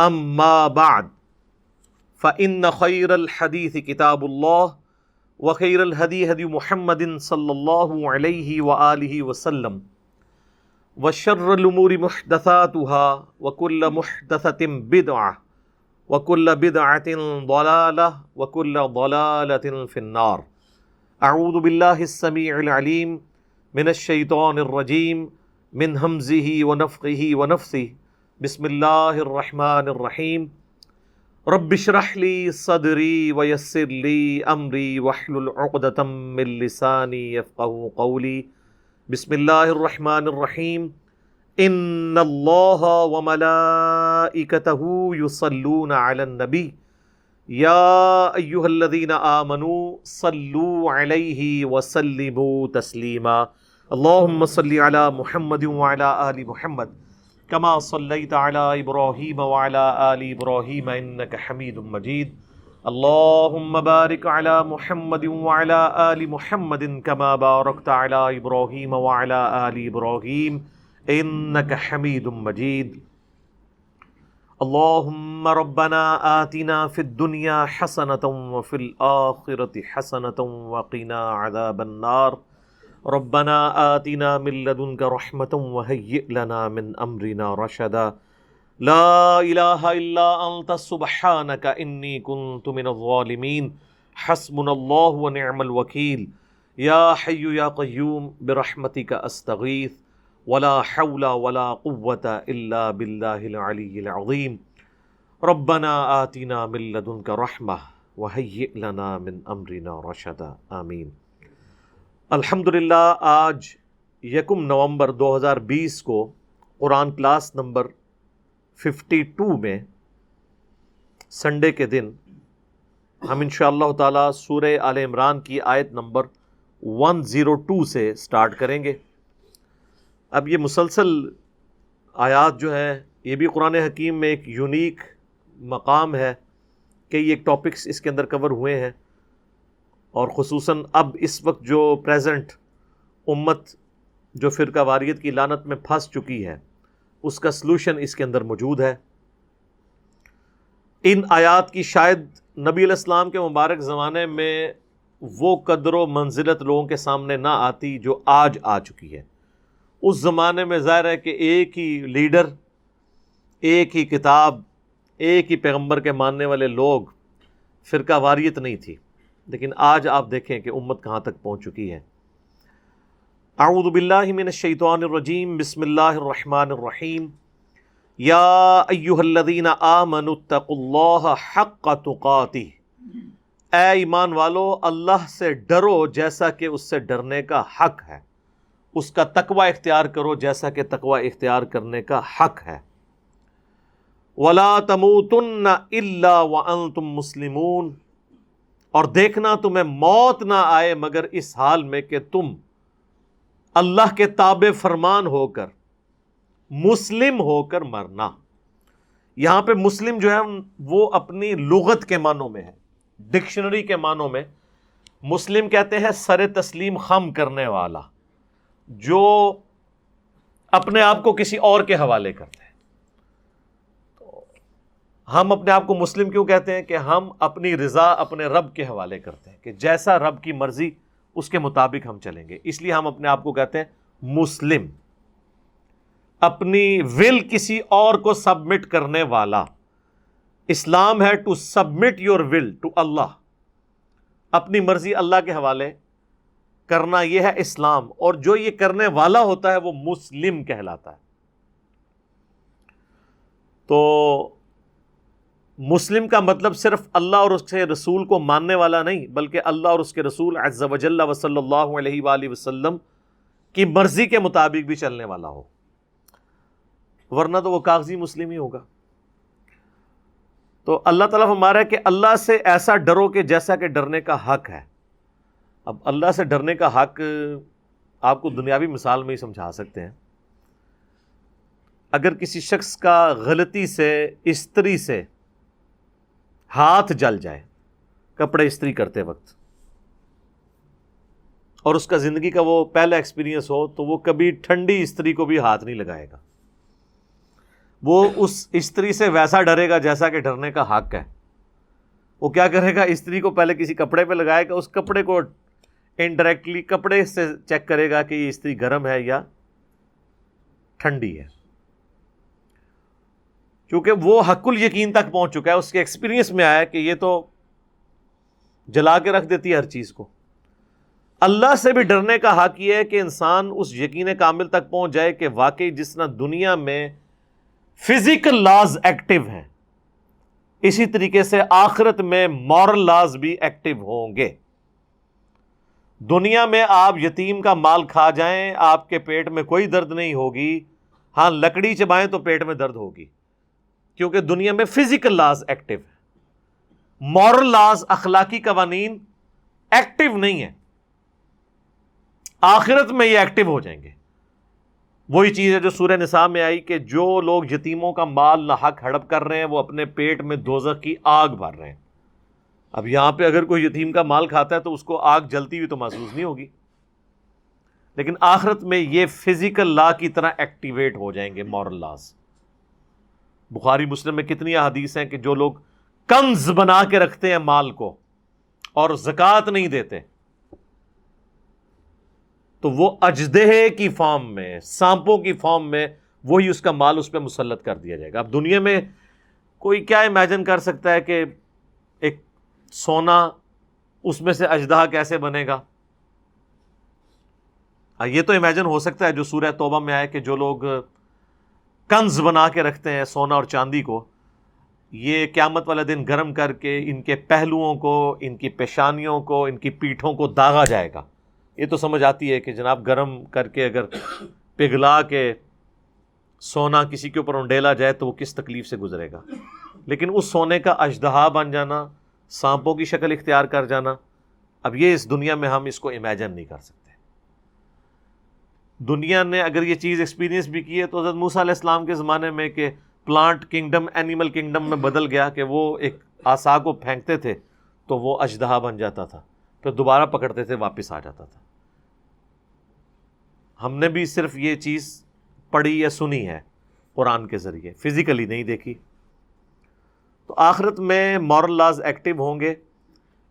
اما بعد فان خير الحديث كتاب الله، وخير الهدي هدي محمد صلى الله عليه واله وسلم، وشر الامور محدثاتها، وكل محدثه بدعه وكل بدعه ضلاله وكل ضلاله في النار. اعوذ بالله السميع العليم من الشيطان الرجيم، من همزه ونفخه ونفثه بسم اللہ الرحمن الرحیم. رب اشرح لی صدری ویسر لی امری واحلل عقدۃ من لسانی یفقهوا قولی. بسم اللہ الرحمن الرحیم. ان اللہ وملائکتہ یصلون علی النبی. یا ایہا الذین آمنوا صلوا علیہ وسلموا تسلیما. اللہم صلی علی محمد وعلی آل محمد. كما صليت على إبراهيم وعلى آل إبراهيم إنك حميد مجيد. اللهم بارك على محمد وعلى آل محمد كما باركت على إبراهيم وعلى آل إبراهيم إنك حميد مجيد. اللهم ربنا آتنا في الدنيا حسنة وفي الآخرة حسنة وقنا عذاب النار. ربنا آتنا من لدنك رحمة وهيئ لنا من أمرنا رشدا. لا إله إلا أنت سبحانك إني كنت من الظالمين حسبنا الله ونعم الوكيل يا حي يا قيوم برحمتك أستغيث ولا حول ولا قوة إلا بالله العلي العظيم ربنا آتنا من لدنك رحمة وهيئ لنا من أمرنا رشدا. آمين الحمد للہ آج یکم نومبر دو ہزار بیس کو قرآن کلاس نمبر ففٹی ٹو میں سنڈے کے دن ہم ان شاء اللہ تعالیٰ سورہ عال عمران کی آیت نمبر ون زیرو ٹو سے اسٹارٹ کریں گے۔ اب یہ مسلسل آیات جو ہیں، یہ بھی قرآن حکیم میں ایک یونیک مقام ہے کہ یہ ایک ٹاپکس اس کے اندر کور ہوئے ہیں۔ اور خصوصاً اب اس وقت جو پریزنٹ امت جو فرقہ واریت کی لانت میں پھنس چکی ہے، اس کا سلوشن اس کے اندر موجود ہے۔ ان آیات کی شاید نبی علیہ السلام کے مبارک زمانے میں وہ قدر و منزلت لوگوں کے سامنے نہ آتی جو آج آ چکی ہے۔ اس زمانے میں ظاہر ہے کہ ایک ہی لیڈر، ایک ہی کتاب، ایک ہی پیغمبر کے ماننے والے لوگ فرقہ واریت نہیں تھی۔ لیکن آج آپ دیکھیں کہ امت کہاں تک پہنچ چکی ہے۔ اعوذ باللہ من الشیطان الرجیم، بسم اللہ الرحمن الرحیم۔ یا ایوہ الذین آمنوا اتقوا اللہ حق تقاتی اے ایمان والو، اللہ سے ڈرو جیسا کہ اس سے ڈرنے کا حق ہے۔ اس کا تقوی اختیار کرو جیسا کہ تقوی اختیار کرنے کا حق ہے۔ وَلَا تَمُوتُنَّ إِلَّا وَأَنْتُمْ مُسْلِمُونَ۔ اور دیکھنا تمہیں موت نہ آئے مگر اس حال میں کہ تم اللہ کے تاب فرمان ہو کر، مسلم ہو کر مرنا۔ یہاں پہ مسلم جو ہے، وہ اپنی لغت کے معنوں میں ہے، ڈکشنری کے معنوں میں۔ مسلم کہتے ہیں سر تسلیم خم کرنے والا، جو اپنے آپ کو کسی اور کے حوالے کرتے ہیں ہم اپنے آپ کو مسلم کیوں کہتے ہیں کہ ہم اپنی رضا اپنے رب کے حوالے کرتے ہیں کہ جیسا رب کی مرضی اس کے مطابق ہم چلیں گے۔ اس لیے ہم اپنے آپ کو کہتے ہیں مسلم۔ اپنی ول کسی اور کو سبمٹ کرنے والا۔ اسلام ہے to submit your will to اللہ اپنی مرضی اللہ کے حوالے کرنا یہ ہے اسلام۔ اور جو یہ کرنے والا ہوتا ہے وہ مسلم کہلاتا ہے۔ تو مسلم کا مطلب صرف اللہ اور اس کے رسول کو ماننے والا نہیں، بلکہ اللہ اور اس کے رسول عز و جل و صلی اللہ علیہ وآلہ وسلم کی مرضی کے مطابق بھی چلنے والا ہو۔ ورنہ تو وہ کاغذی مسلم ہی ہوگا۔ تو اللہ تعالیٰ ہمارا ہے کہ اللہ سے ایسا ڈرو کہ جیسا کہ ڈرنے کا حق ہے۔ اب اللہ سے ڈرنے کا حق آپ کو دنیاوی مثال میں ہی سمجھا سکتے ہیں۔ اگر کسی شخص کا غلطی سے، استری سے ہاتھ جل جائے کپڑے استری کرتے وقت۔ اور اس کا زندگی کا وہ پہلا ایکسپیرینس ہو تو وہ کبھی ٹھنڈی استری کو بھی ہاتھ نہیں لگائے گا۔ وہ اس استری سے ویسا ڈرے گا جیسا کہ ڈرنے کا حق ہے۔ وہ کیا کرے گا؟ استری کو پہلے کسی کپڑے پہ لگائے گا، اس کپڑے کو انڈائریکٹلی کپڑے سے چیک کرے گا کہ یہ استری گرم ہے یا ٹھنڈی ہے۔ کیونکہ وہ حق ال یقین تک پہنچ چکا ہے، اس کے ایکسپیرینس میں آیا کہ یہ تو جلا کے رکھ دیتی ہے ہر چیز کو۔ اللہ سے بھی ڈرنے کا حق یہ ہے کہ انسان اس یقین کامل تک پہنچ جائے کہ واقعی جس طرح دنیا میں فزیکل لاز ایکٹیو ہیں، اسی طریقے سے آخرت میں مورل لاز بھی ایکٹیو ہوں گے۔ دنیا میں آپ یتیم کا مال کھا جائیں، آپ کے پیٹ میں کوئی درد نہیں ہوگی۔ ہاں لکڑی چبائیں تو پیٹ میں درد ہوگی۔ کیونکہ دنیا میں فزیکل لاز ایکٹیو ہے مورل لاز اخلاقی قوانین ایکٹیو نہیں ہے آخرت میں یہ ایکٹیو ہو جائیں گے۔ وہی چیز ہے جو سورہ نصاب میں آئی کہ جو لوگ یتیموں کا مال نہ حق ہڑپ کر رہے ہیں، وہ اپنے پیٹ میں دوزخ کی آگ بھر رہے ہیں۔ اب یہاں پہ اگر کوئی یتیم کا مال کھاتا ہے تو اس کو آگ جلتی ہوئی تو محسوس نہیں ہوگی۔ لیکن آخرت میں یہ فزیکل لا کی طرح ایکٹیویٹ ہو جائیں گے مورل لاس بخاری مسلم میں کتنی حدیث ہیں کہ جو لوگ کنز بنا کے رکھتے ہیں مال کو اور زکوٰۃ نہیں دیتے، تو وہ اجدہ کی فارم میں، سانپوں کی فارم میں وہی اس کا مال اس پہ مسلط کر دیا جائے گا۔ اب دنیا میں کوئی کیا امیجن کر سکتا ہے کہ ایک سونا اس میں سے اجدہ کیسے بنے گا؟ یہ تو امیجن ہو سکتا ہے جو سورہ توبہ میں آئے کہ جو لوگ کنز بنا کے رکھتے ہیں سونا اور چاندی کو، یہ قیامت والا دن گرم کر کے ان کے پہلوؤں کو، ان کی پیشانیوں کو، ان کی پیٹھوں کو داغا جائے گا۔ یہ تو سمجھ آتی ہے کہ جناب گرم کر کے اگر پگھلا کے سونا کسی کے اوپر انڈیلا جائے تو وہ کس تکلیف سے گزرے گا؟ لیکن اس سونے کا اجدہا بن جانا، سانپوں کی شکل اختیار کر جانا، اب یہ اس دنیا میں ہم اس کو امیجن نہیں کر سکتے۔ دنیا نے اگر یہ چیز ایکسپیرینس بھی کی ہے تو حضرت موسیٰ علیہ السلام کے زمانے میں کہ پلانٹ کنگڈم اینیمل کنگڈم میں بدل گیا کہ وہ ایک آسا کو پھینکتے تھے تو وہ اجدہا بن جاتا تھا، پھر دوبارہ پکڑتے تھے، واپس آ جاتا تھا۔ ہم نے بھی صرف یہ چیز پڑھی یا سنی ہے قرآن کے ذریعے فزیکلی نہیں دیکھی۔ تو آخرت میں مورل لاز ایکٹیو ہوں گے۔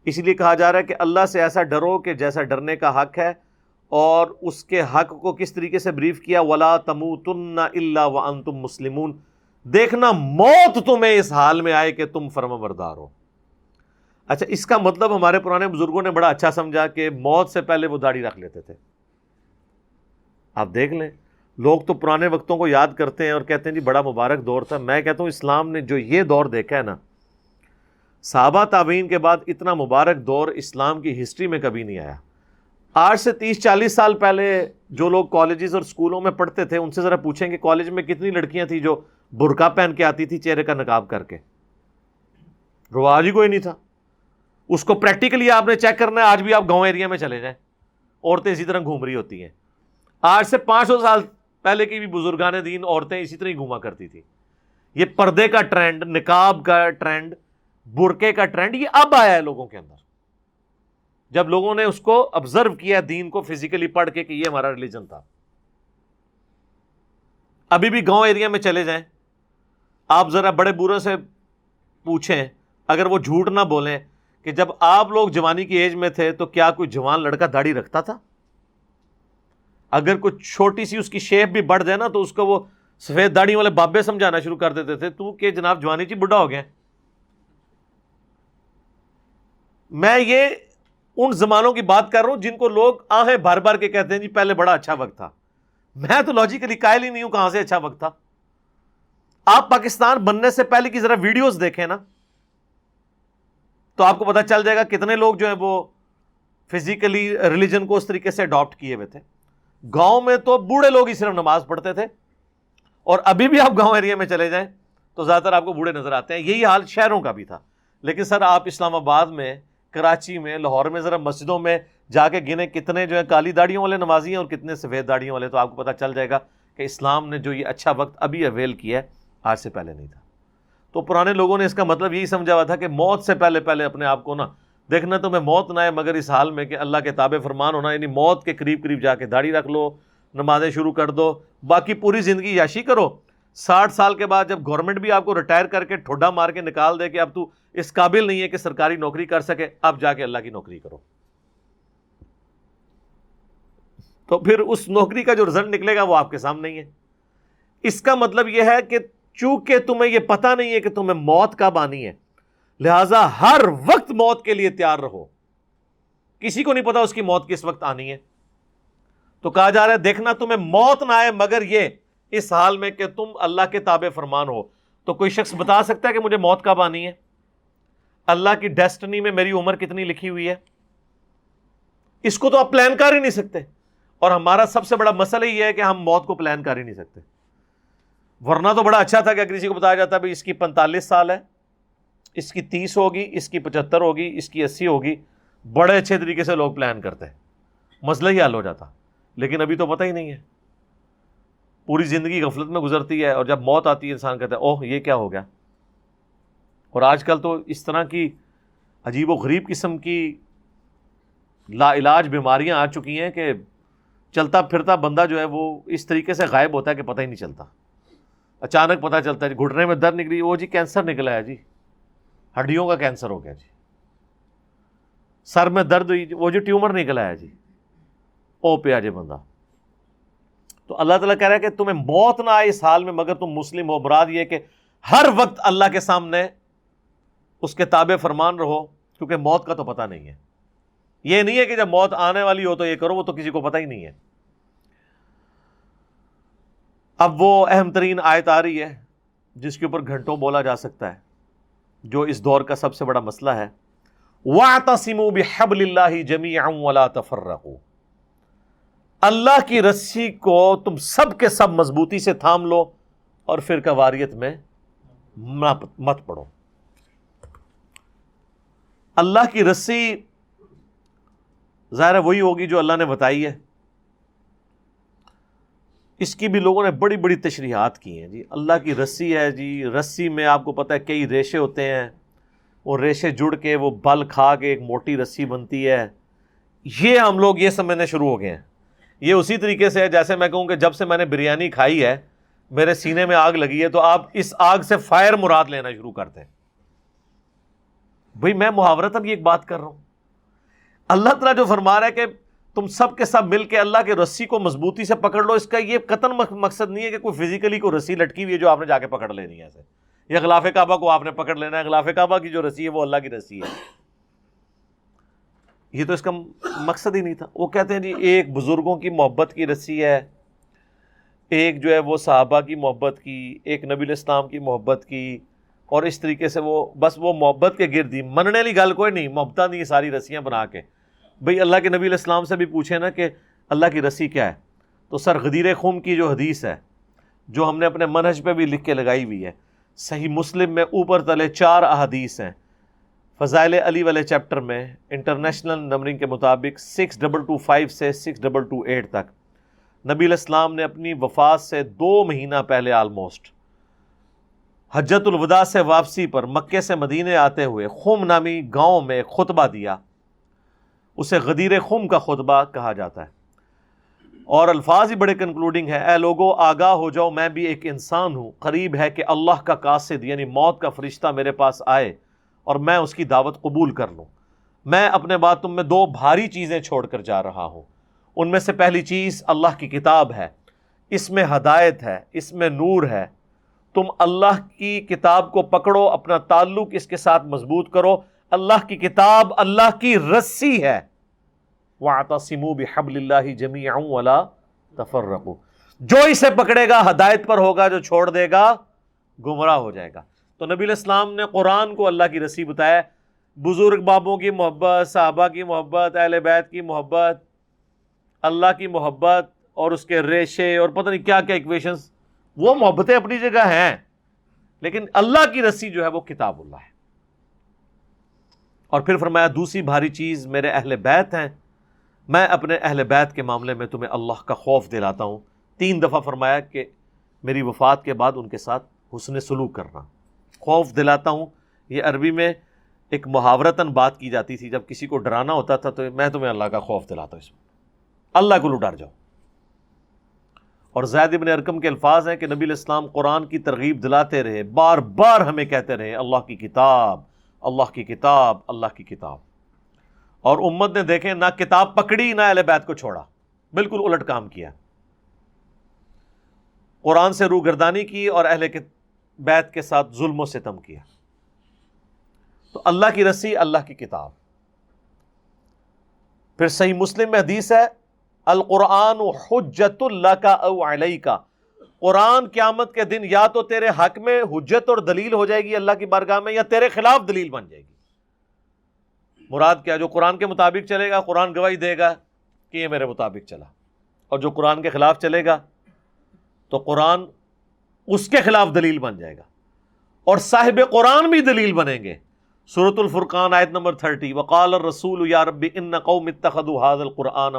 اسی لیے کہا جا رہا ہے کہ اللہ سے ایسا ڈرو کہ جیسا ڈرنے کا حق ہے اور اس کے حق کو کس طریقے سے بریف کیا؟ ولا تمو تن اللہ و ان تم مسلمون۔ دیکھنا، موت تمہیں اس حال میں آئے کہ تم فرم بردار ہو۔ اچھا اس کا مطلب ہمارے پرانے بزرگوں نے بڑا اچھا سمجھا کہ موت سے پہلے وہ داڑھی رکھ لیتے تھے۔ آپ دیکھ لیں، لوگ تو پرانے وقتوں کو یاد کرتے ہیں اور کہتے ہیں جی بڑا مبارک دور تھا۔ میں کہتا ہوں، اسلام نے جو یہ دور دیکھا ہے نا، صحابہ تعبین کے بعد اتنا مبارک دور اسلام کی ہسٹری میں کبھی نہیں آیا۔ آج سے تیس چالیس سال پہلے جو لوگ کالجز اور اسکولوں میں پڑھتے تھے، ان سے ذرا پوچھیں کہ کالج میں کتنی لڑکیاں تھیں جو برقع پہن کے آتی تھی چہرے کا نقاب کر کے۔ رواج ہی کوئی نہیں تھا۔ اس کو پریکٹیکلی آپ نے چیک کرنا ہے، آج بھی آپ گاؤں ایریا میں چلے جائیں۔ عورتیں اسی طرح گھوم رہی ہوتی ہیں۔ آج سے پانچ سو سال پہلے کی بھی بزرگان دین عورتیں اسی طرح ہی گھوما کرتی تھی یہ پردے کا ٹرینڈ نکاب کا ٹرینڈ برقے کا ٹرینڈ یہ اب آیا ہے لوگوں کے اندر۔ جب لوگوں نے اس کو آبزرو کیا، دین کو فزیکلی پڑھ کے کہ یہ ہمارا ریلیجن تھا۔ ابھی بھی گاؤں ایریا میں چلے جائیں۔ آپ ذرا بڑے برے سے پوچھیں، اگر وہ جھوٹ نہ بولیں کہ جب آپ لوگ جوانی کی ایج میں تھے تو کیا کوئی جوان لڑکا داڑھی رکھتا تھا؟ اگر کوئی چھوٹی سی اس کی شیپ بھی بڑھ جائے نا تو اس کو وہ سفید داڑھی والے بابے سمجھانا شروع کر دیتے تھے، تو کہ جناب جوانی جی بڈھا ہو گیا میں یہ ان زمانوں کی بات کر رہا ہوں جن کو لوگ آہیں بھر بھر کے کہتے ہیں جی پہلے بڑا اچھا وقت تھا۔ میں تو لاجیکلی قائل ہی نہیں ہوں کہاں سے اچھا وقت تھا۔ آپ پاکستان بننے سے پہلے کی ذرا ویڈیوز دیکھیں نا۔ تو آپ کو پتا چل جائے گا کتنے لوگ جو ہے وہ فزیکلی ریلیجن کو اس طریقے سے اڈاپٹ کیے ہوئے تھے۔ گاؤں میں تو بوڑھے لوگ ہی صرف نماز پڑھتے تھے۔ اور ابھی بھی آپ گاؤں ایریا میں چلے جائیں تو زیادہ تر آپ کو بوڑھے نظر آتے ہیں۔ یہی حال شہروں کا بھی تھا۔ لیکن سر، آپ اسلام آباد میں کراچی میں، لاہور میں، ذرا مسجدوں میں جا کے گنے کتنے جو ہے کالی داڑیوں والے نمازی ہیں اور کتنے سفید داڑیوں والے، تو آپ کو پتہ چل جائے گا کہ اسلام نے جو یہ اچھا وقت ابھی اویل کیا ہے، آج سے پہلے نہیں تھا۔ تو پرانے لوگوں نے اس کا مطلب یہی سمجھا ہوا تھا کہ موت سے پہلے پہلے اپنے آپ کو نا دیکھنا تو میں موت نہ آئے مگر اس حال میں کہ اللہ کے تابع فرمان ہونا یعنی موت کے قریب قریب جا کے داڑھی رکھ لو، نمازیں شروع کر دو، باقی پوری زندگی یاشی کرو۔ ساٹھ سال کے بعد جب گورنمنٹ بھی آپ کو ریٹائر کر کے ٹھوڈا مار کے نکال دے کہ اب تو اس قابل نہیں ہے کہ سرکاری نوکری کر سکے، اب جا کے اللہ کی نوکری کرو۔ تو پھر اس نوکری کا جو رزلٹ نکلے گا وہ آپ کے سامنے ہی ہے۔ اس کا مطلب یہ ہے کہ چونکہ تمہیں یہ پتا نہیں ہے کہ تمہیں موت کب آنی ہے، لہذا ہر وقت موت کے لیے تیار رہو۔ کسی کو نہیں پتا اس کی موت کس وقت آنی ہے۔ تو کہا جا رہا ہے، دیکھنا تمہیں موت نہ آئے مگر یہ اس حال میں کہ تم اللہ کے تابع فرمان ہو، تو کوئی شخص بتا سکتا ہے کہ مجھے موت کب آنی ہے؟ اللہ کی ڈیسٹنی میں میری عمر کتنی لکھی ہوئی ہے؟ اس کو تو آپ پلان کر ہی نہیں سکتے۔ اور ہمارا سب سے بڑا مسئلہ یہ ہے کہ ہم موت کو پلان کر ہی نہیں سکتے۔ ورنہ تو بڑا اچھا تھا کہ اگر کسی کو بتایا جاتا ہے اس کی پینتالیس سال ہے، اس کی تیس ہوگی، اس کی پچہتر ہوگی، اس کی اسی ہوگی، بڑے اچھے طریقے سے لوگ پلان کرتے ہیں۔ مسئلہ ہی حل ہو جاتا۔ لیکن ابھی تو پتہ ہی نہیں ہے۔ پوری زندگی غفلت میں گزرتی ہے اور جب موت آتی ہے، انسان کہتا ہے، اوہ، یہ کیا ہو گیا؟ اور آج کل تو اس طرح کی عجیب و غریب قسم کی لا علاج بیماریاں آ چکی ہیں کہ چلتا پھرتا بندہ جو ہے وہ اس طریقے سے غائب ہوتا ہے کہ پتہ ہی نہیں چلتا۔ اچانک پتہ چلتا ہے جی گھٹنے میں درد نکلی وہ جی کینسر نکلا ہے جی۔ ہڈیوں کا کینسر ہو گیا جی۔ سر میں درد ہوئی وہ جو جی، ٹیومر نکلا ہے جی۔ او پہ آ جائے بندہ۔ تو اللہ تعالیٰ کہہ رہا ہے کہ تمہیں موت نہ آئے اس حال میں، مگر تم مسلم ہو۔ براد یہ کہ ہر وقت اللہ کے سامنے اس کے تابع فرمان رہو، کیونکہ موت کا تو پتہ نہیں ہے۔ یہ نہیں ہے کہ جب موت آنے والی ہو تو یہ کرو، وہ تو کسی کو پتہ ہی نہیں ہے۔ اب وہ اہم ترین آیت آ رہی ہے، جس کے اوپر گھنٹوں بولا جا سکتا ہے، جو اس دور کا سب سے بڑا مسئلہ ہے۔ وَاعْتَصِمُوا بِحَبْلِ اللَّهِ جَمِيعًا وَلَا تَفَرَّقُوا۔ اللہ کی رسی کو تم سب کے سب مضبوطی سے تھام لو اور پھر کواریت میں مت پڑو اللہ کی رسی، ظاہر وہی ہوگی جو اللہ نے بتائی ہے۔ اس کی بھی لوگوں نے بڑی بڑی تشریحات کی ہیں۔ جی اللہ کی رسی ہے جی رسی میں آپ کو پتہ ہے کئی ریشے ہوتے ہیں۔ وہ ریشے جڑ کے، وہ بل کھا کے ایک موٹی رسی بنتی ہے۔ یہ ہم لوگ، یہ سمجھنے شروع ہو گئے ہیں۔ یہ اسی طریقے سے ہے جیسے میں کہوں کہ جب سے میں نے بریانی کھائی ہے، میرے سینے میں آگ لگی ہے، تو آپ اس آگ سے فائر مراد لینا شروع کرتے ہیں۔ بھائی، میں محاورتاً یہ ایک بات کر رہا ہوں۔ اللہ تعالیٰ جو فرما رہا ہے کہ تم سب کے سب مل کے اللہ کے رسی کو مضبوطی سے پکڑ لو، اس کا یہ قطن مقصد نہیں ہے کہ کوئی فزیکلی کوئی رسی لٹکی ہوئی ہے جو آپ نے جا کے پکڑ لینی ہے ایسے۔ یا غلاف کعبہ کو آپ نے پکڑ لینا ہے غلاف کعبہ کی جو رسی ہے وہ اللہ کی رسی ہے۔ یہ تو اس کا مقصد ہی نہیں تھا۔ وہ کہتے ہیں جی ایک بزرگوں کی محبت کی رسی ہے۔ ایک جو ہے وہ صحابہ کی محبت کی، ایک نبی الاسلام کی محبت کی۔ اور اس طریقے سے وہ، بس وہ محبت کے گرد ہی۔ مننے والی گل کوئی نہیں محبت نہیں ساری رسیاں بنا کے۔ بھئی اللہ کے نبی علیہ السلام سے بھی پوچھیں نا کہ اللہ کی رسی کیا ہے؟ تو سر غدیر خم کی جو حدیث ہے، جو ہم نے اپنے منہج پہ بھی لکھ کے لگائی ہوئی ہے، صحیح مسلم میں اوپر تلے چار احادیث ہیں۔ فضائل علی والے چیپٹر میں انٹرنیشنل نمبرنگ کے مطابق سکس ڈبل ٹو فائیو سے سکس ڈبل ٹو ایٹ تک۔ نبی علیہ السلام نے اپنی وفات سے دو مہینہ پہلے آلموسٹ حجت الوداع سے واپسی پر مکے سے مدینے آتے ہوئے خم نامی گاؤں میں خطبہ دیا۔ اسے غدیر خم کا خطبہ کہا جاتا ہے۔ اور الفاظ ہی بڑے کنکلوڈنگ ہے اے لوگوں آگاہ ہو جاؤ، میں بھی ایک انسان ہوں۔ قریب ہے کہ اللہ کا قاصد یعنی موت کا فرشتہ میرے پاس آئے۔ اور میں اس کی دعوت قبول کر لوں۔ میں اپنے بات تم میں دو بھاری چیزیں چھوڑ کر جا رہا ہوں۔ ان میں سے پہلی چیز اللہ کی کتاب ہے۔ اس میں ہدایت ہے، اس میں نور ہے۔ تم اللہ کی کتاب کو پکڑو، اپنا تعلق اس کے ساتھ مضبوط کرو۔ اللہ کی کتاب اللہ کی رسی ہے۔ جو اسے پکڑے گا، ہدایت پر ہوگا، جو چھوڑ دے گا، گمراہ ہو جائے گا۔ تو نبی الاسلام نے قرآن کو اللہ کی رسی بتایا بزرگ بابوں کی محبت، صحابہ کی محبت، اہل بیت کی محبت، اللہ کی محبت اور اس کے ریشے اور پتہ نہیں کیا کیا اکویشنز وہ محبتیں اپنی جگہ ہیں، لیکن اللہ کی رسی جو ہے وہ کتاب اللہ ہے۔ اور پھر فرمایا، دوسری بھاری چیز، میرے اہل بیت ہیں۔ میں اپنے اہل بیت کے معاملے میں تمہیں اللہ کا خوف دلاتا ہوں۔ تین دفعہ فرمایا کہ میری وفات کے بعد ان کے ساتھ حسن سلوک کرنا۔ خوف دلاتا ہوں۔ یہ عربی میں ایک محاورتاً بات کی جاتی تھی۔ جب کسی کو ڈرانا ہوتا تھا تو میں تمہیں اللہ کا خوف دلاتا ہوں اس میں۔ اللہ کو ڈر جاؤ۔ اور زید ابن ارکم کے الفاظ ہیں کہ نبی الاسلام قرآن کی ترغیب دلاتے رہے۔ بار بار ہمیں کہتے رہے، اللہ کی کتاب، اللہ کی کتاب، اللہ کی کتاب۔ اور امت نے دیکھیں نہ کتاب پکڑی، نہ اہل بیت کو چھوڑا۔ بالکل الٹ کام کیا۔ قرآن سے روح گردانی کی اور اہل بیت کے ساتھ ظلم و ستم کیا۔ تو اللہ کی رسی، اللہ کی کتاب۔ پھر صحیح مسلم میں حدیث ہے، القرآن حجت اللہ کا او علیہ کا قرآن قیامت کے دن یا تو تیرے حق میں حجت اور دلیل ہو جائے گی اللہ کی بارگاہ میں، یا تیرے خلاف دلیل بن جائے گی۔ مراد کیا، جو قرآن کے مطابق چلے گا، قرآن گواہی دے گا کہ یہ میرے مطابق چلا۔ اور جو قرآن کے خلاف چلے گا، تو قرآن اس کے خلاف دلیل بن جائے گا۔ اور صاحب قرآن بھی دلیل بنیں گے۔ صورت الفرقان آیت نمبر تھرٹی۔ وقال الرسول یا رب ان قوم اتخذوا هذا القرآن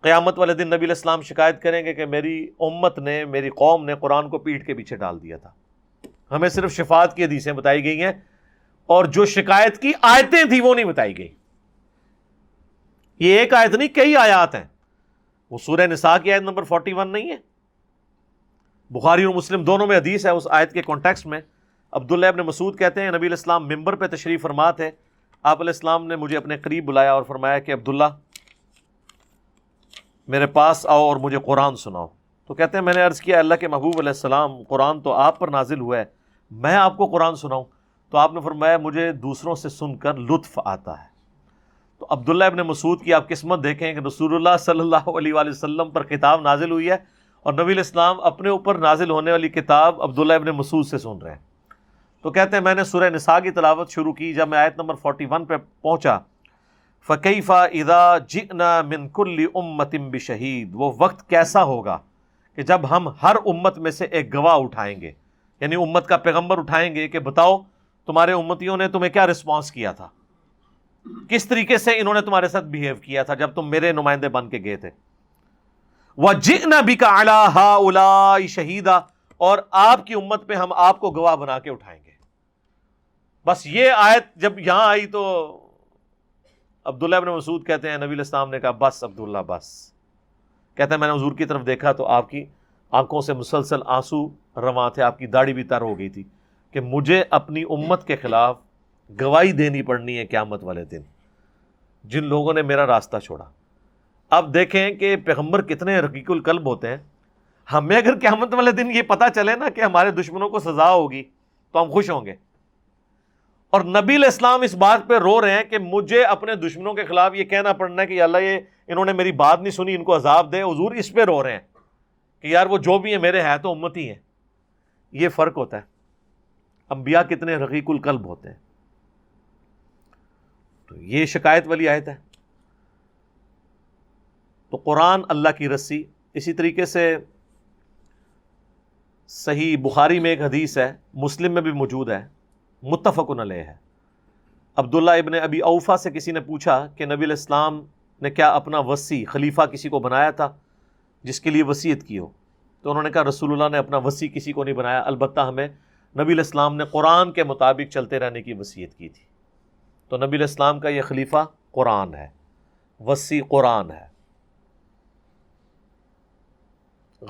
قیامت والے دن نبی الاسلام شکایت کریں گے کہ میری امت نے، میری قوم نے قرآن کو پیٹھ کے پیچھے ڈال دیا تھا۔ ہمیں صرف شفاعت کی حدیثیں بتائی گئی ہیں۔ اور جو شکایت کی آیتیں تھیں وہ نہیں بتائی گئی۔ یہ ایک آیت نہیں، کئی آیات ہیں۔ وہ سورہ نساء کی آیت نمبر 41 نہیں ہے۔ بخاری اور مسلم دونوں میں حدیث ہے، اس آیت کے کانٹیکسٹ میں۔ عبداللہ ابن مسعود کہتے ہیں، نبی الاسلام ممبر پہ تشریف فرمات ہے آپ علیہ السلام نے مجھے اپنے قریب بلایا اور فرمایا کہ، عبداللہ، میرے پاس آؤ اور مجھے قرآن سناؤ۔ تو کہتے ہیں، میں نے عرض کیا، اللہ کے محبوب علیہ السلام، قرآن تو آپ پر نازل ہوا ہے، میں آپ کو قرآن سناؤں۔ تو آپ نے فرمایا، مجھے دوسروں سے سن کر لطف آتا ہے۔ تو عبداللہ ابن مسعود کی آپ قسمت دیکھیں کہ رسول اللہ صلی اللہ علیہ وآلہ وسلم پر کتاب نازل ہوئی ہے۔ اور نبی الاسلام اپنے اوپر نازل ہونے والی کتاب عبداللہ ابن مسعود سے سن رہے ہیں۔ تو کہتے ہیں، میں نے سورہ نساء کی تلاوت شروع کی، جب میں آیت نمبر 41 پہ پہنچا فقیفہ ادا جئنا من کل امتم بشہید وہ وقت کیسا ہوگا کہ جب ہم ہر امت میں سے ایک گواہ اٹھائیں گے یعنی امت کا پیغمبر اٹھائیں گے کہ بتاؤ تمہارے امتیوں نے تمہیں کیا رسپانس کیا تھا؟ کس طریقے سے انہوں نے تمہارے ساتھ بہیو کیا تھا جب تم میرے نمائندے بن کے گئے تھے؟ وہ جئنا بھی کا الا شہیدا اور آپ کی امت پہ ہم آپ کو گواہ بنا کے اٹھائیں گے۔ بس یہ آیت جب یہاں آئی تو عبداللہ ابن مسعود کہتے ہیں، نبی الاسلام نے کہا، بس عبداللہ، بس۔ کہتے ہیں میں نے حضور کی طرف دیکھا تو آپ کی آنکھوں سے مسلسل آنسو رواں تھے، آپ کی داڑھی بھی تر ہو گئی تھی کہ مجھے اپنی امت کے خلاف گواہی دینی پڑنی ہے قیامت والے دن۔ جن لوگوں نے میرا راستہ چھوڑا۔ اب دیکھیں کہ پیغمبر کتنے رقیق القلب ہوتے ہیں۔ ہمیں اگر قیامت والے دن یہ پتا چلے نا کہ ہمارے دشمنوں کو سزا ہوگی، تو ہم خوش ہوں گے۔ اور نبی الاسلام اس بات پہ رو رہے ہیں کہ مجھے اپنے دشمنوں کے خلاف یہ کہنا پڑنا ہے کہ اللہ یہ انہوں نے میری بات نہیں سنی، ان کو عذاب دے حضور اس پہ رو رہے ہیں کہ یار وہ جو بھی ہیں، میرے ہیں تو امتی ہیں۔ یہ فرق ہوتا ہے۔ انبیاء کتنے رقیق القلب ہوتے ہیں۔ تو یہ شکایت والی آیت ہے۔ تو قرآن اللہ کی رسی، اسی طریقے سے صحیح بخاری میں ایک حدیث ہے، مسلم میں بھی موجود ہے، متفق علیہ ہے۔ عبداللہ ابن ابی اوفا سے کسی نے پوچھا کہ نبی الاسلام نے کیا اپنا وسیع، خلیفہ کسی کو بنایا تھا، جس کے لیے وسیعت کی ہو؟ تو انہوں نے کہا، رسول اللہ نے اپنا وسیع کسی کو نہیں بنایا، البتہ ہمیں نبی الاسلام نے قرآن کے مطابق چلتے رہنے کی وصیت کی تھی۔ تو نبی الاسلام کا یہ خلیفہ قرآن ہے، وسیع قرآن ہے۔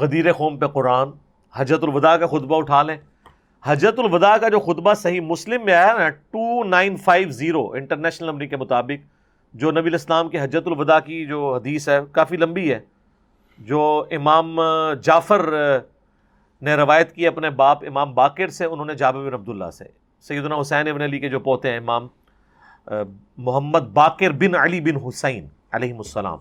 غدیر قوم پہ قرآن حجت الوداع کا خطبہ اٹھا لیں۔ حجت الوداع کا جو خطبہ صحیح مسلم میں آیا نا، two nine five zero international number کے مطابق، جو نبی الاسلام کی حجت الوداع کی جو حدیث ہے، کافی لمبی ہے۔ جو امام جعفر نے روایت کی اپنے باپ امام باقر سے، انہوں نے جابر بن عبداللہ سے۔ سیدنا حسین ابن علی کے جو پوتے ہیں امام محمد باقر بن علی بن حسین علیہ السلام۔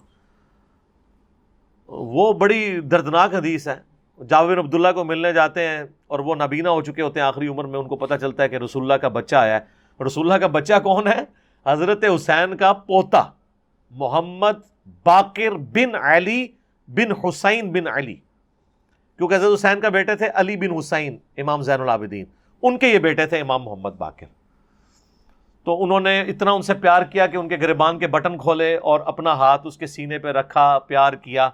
وہ بڑی دردناک حدیث ہے جاویر عبداللہ کو ملنے جاتے ہیں اور وہ نابینا ہو چکے ہوتے ہیں آخری عمر میں، ان کو پتہ چلتا ہے کہ رسول اللہ کا بچہ آیا ہے۔ رسول اللہ کا بچہ کون ہے؟ حضرت حسین کا پوتا، محمد باقر بن علی بن حسین بن علی۔ کیونکہ حضرت حسین کا بیٹے تھے علی بن حسین، امام زین العابدین۔ ان کے یہ بیٹے تھے امام محمد باقر۔ تو انہوں نے اتنا ان سے پیار کیا کہ ان کے گربان کے بٹن کھولے اور اپنا ہاتھ اس کے سینے پہ رکھا، پیار کیا۔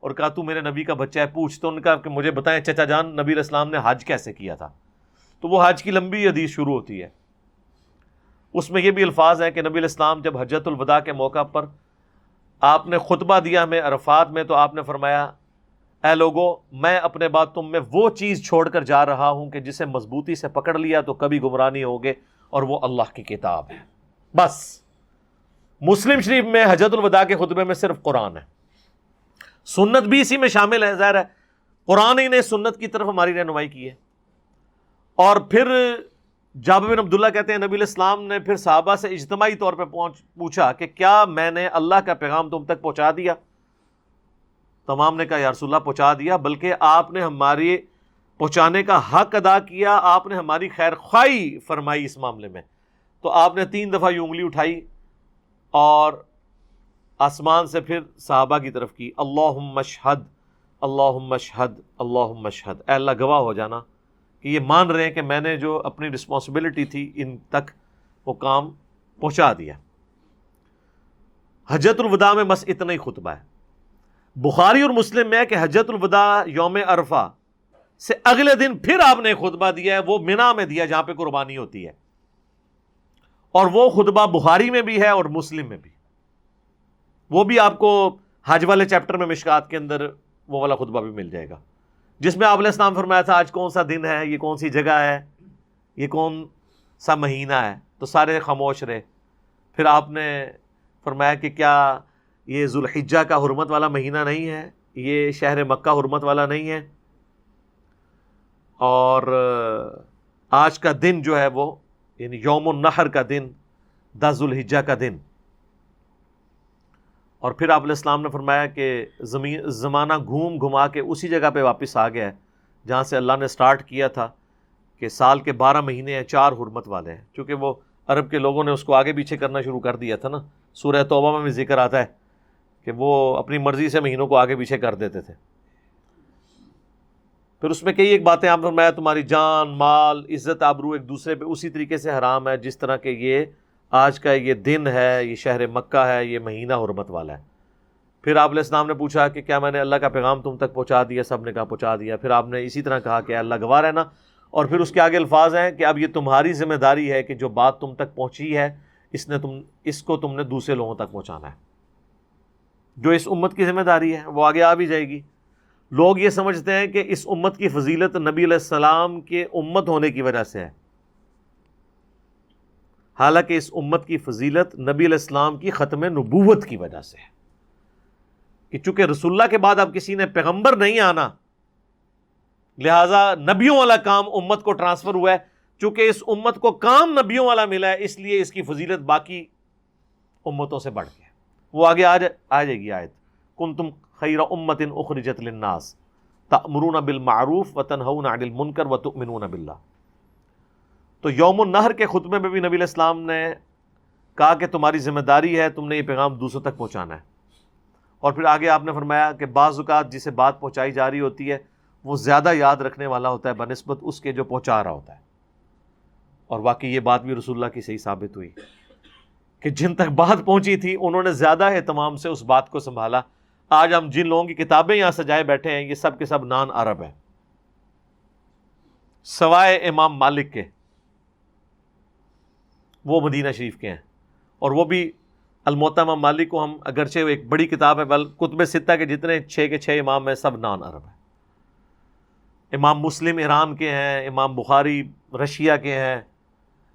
اور کہا تو میرے نبی کا بچہ ہے، پوچھ تو ان کا کہ مجھے بتائیں چچا جان، نبی الاسلام نے حج کیسے کیا تھا؟ تو وہ حج کی لمبی حدیث شروع ہوتی ہے۔ اس میں یہ بھی الفاظ ہیں کہ نبی الاسلام جب حجت الوداع کے موقع پر آپ نے خطبہ دیا ہمیں عرفات میں تو آپ نے فرمایا، اے لوگو، میں اپنے بعد تم میں وہ چیز چھوڑ کر جا رہا ہوں کہ جسے مضبوطی سے پکڑ لیا تو کبھی گمرانی ہوگے اور وہ اللہ کی کتاب ہے۔ بس۔ مسلم شریف میں حجت الوداع کے خطبے میں صرف قرآن ہے۔ سنت بھی اسی میں شامل ہے ظاہر ہے۔ قرآن ہی نے سنت کی طرف ہماری رہنمائی کی ہے۔ اور پھر جاب بن عبداللہ کہتے ہیں، نبی الاسلام نے پھر صحابہ سے اجتماعی طور پہ پوچھا کہ کیا میں نے اللہ کا پیغام تم تک پہنچا دیا؟ تمام نے کہا، یا رسول اللہ، پہنچا دیا، بلکہ آپ نے ہماری پہنچانے کا حق ادا کیا، آپ نے ہماری خیر خواہی فرمائی اس معاملے میں۔ تو آپ نے تین دفعہ یہ انگلی اٹھائی اور آسمان سے پھر صحابہ کی طرف کی اللہ مشہد اللہ مشہد اللہ مشہد اے اللہ، گواہ ہو جانا کہ یہ مان رہے ہیں کہ میں نے جو اپنی رسپانسبلٹی تھی ان تک وہ کام پہنچا دیا۔ حجت الوداع میں بس اتنا ہی خطبہ ہے۔ بخاری اور مسلم میں کہ حجت الوداع یوم عرفہ سے اگلے دن پھر آپ نے خطبہ دیا ہے، وہ مینا میں دیا جہاں پہ قربانی ہوتی ہے۔ اور وہ خطبہ بخاری میں بھی ہے اور مسلم میں بھی۔ وہ بھی آپ کو حج والے چیپٹر میں مشکات کے اندر وہ والا خطبہ بھی مل جائے گا۔ جس میں آپ علیہ السلام فرمایا تھا، آج کون سا دن ہے؟ یہ کون سی جگہ ہے؟ یہ کون سا مہینہ ہے؟ تو سارے خاموش رہے۔ پھر آپ نے فرمایا کہ کیا یہ ذوالحجہ کا حرمت والا مہینہ نہیں ہے؟ یہ شہر مکہ حرمت والا نہیں ہے؟ اور آج کا دن جو ہے وہ یعنی یوم النحر کا دن دا ذوالحجہ کا دن۔ اور پھر آپ علیہ السلام نے فرمایا کہ زمین زمانہ گھوم گھما کے اسی جگہ پہ واپس آ گیا ہے، جہاں سے اللہ نے سٹارٹ کیا تھا کہ سال کے بارہ مہینے ہیں، چار حرمت والے ہیں۔ چونکہ وہ عرب کے لوگوں نے اس کو آگے پیچھے کرنا شروع کر دیا تھا نا۔ سورہ توبہ میں بھی ذکر آتا ہے کہ وہ اپنی مرضی سے مہینوں کو آگے پیچھے کر دیتے تھے۔ پھر اس میں کئی ایک باتیں آپ فرمایا، تمہاری جان، مال، عزت، آبرو ایک دوسرے پہ اسی طریقے سے حرام ہے، جس طرح کہ یہ آج کا یہ دن ہے، یہ شہر مکہ ہے، یہ مہینہ حرمت والا ہے۔ پھر آپ علیہ السلام نے پوچھا کہ کیا میں نے اللہ کا پیغام تم تک پہنچا دیا؟ سب نے کہا پہنچا دیا۔ پھر آپ نے اسی طرح کہا کہ اللہ گواہ رہنا۔ اور پھر اس کے آگے الفاظ ہیں کہ اب یہ تمہاری ذمہ داری ہے کہ جو بات تم تک پہنچی ہے، اس نے تم، اس کو تم نے دوسرے لوگوں تک پہنچانا ہے۔ جو اس امت کی ذمہ داری ہے، وہ آگے آ بھی جائے گی۔ لوگ یہ سمجھتے ہیں کہ اس امت کی فضیلت نبی علیہ السلام کے امت ہونے کی وجہ سے ہے۔ حالانکہ اس امت کی فضیلت نبی علیہ السلام کی ختم نبوت کی وجہ سے ہے۔ کہ چونکہ رسول اللہ کے بعد اب کسی نے پیغمبر نہیں آنا، لہذا نبیوں والا کام امت کو ٹرانسفر ہوا ہے۔ چونکہ اس امت کو کام نبیوں والا ملا ہے، اس لیے اس کی فضیلت باقی امتوں سے بڑھ گیا وہ آگے آ جائے گی آیت۔ کن تم خیر امت اخرجت للناس تأمرون بالمعروف وتنہون عن المنکر وتؤمنون باللہ۔ تو یوم النہر کے خطبے میں بھی نبی علیہ السلام نے کہا کہ تمہاری ذمہ داری ہے، تم نے یہ پیغام دوسروں تک پہنچانا ہے۔ اور پھر آگے آپ نے فرمایا کہ بعض اوقات جسے بات پہنچائی جا رہی ہوتی ہے، وہ زیادہ یاد رکھنے والا ہوتا ہے، بنسبت اس کے جو پہنچا رہا ہوتا ہے۔ اور واقعی یہ بات بھی رسول اللہ کی صحیح ثابت ہوئی کہ جن تک بات پہنچی تھی، انہوں نے زیادہ اہتمام سے اس بات کو سنبھالا۔ آج ہم جن لوگوں کی کتابیں یہاں سجائے بیٹھے ہیں، یہ سب کے سب نان عرب ہیں۔ سوائے امام مالک کے۔ وہ مدینہ شریف کے ہیں۔ اور وہ بھی المحتمہ مالک کو ہم اگرچہ ایک بڑی کتاب ہے، بل کتب ستہ کے جتنے چھ کے چھ امام ہیں، سب نان عرب ہیں۔ امام مسلم ایران کے ہیں، امام بخاری رشیا کے ہیں،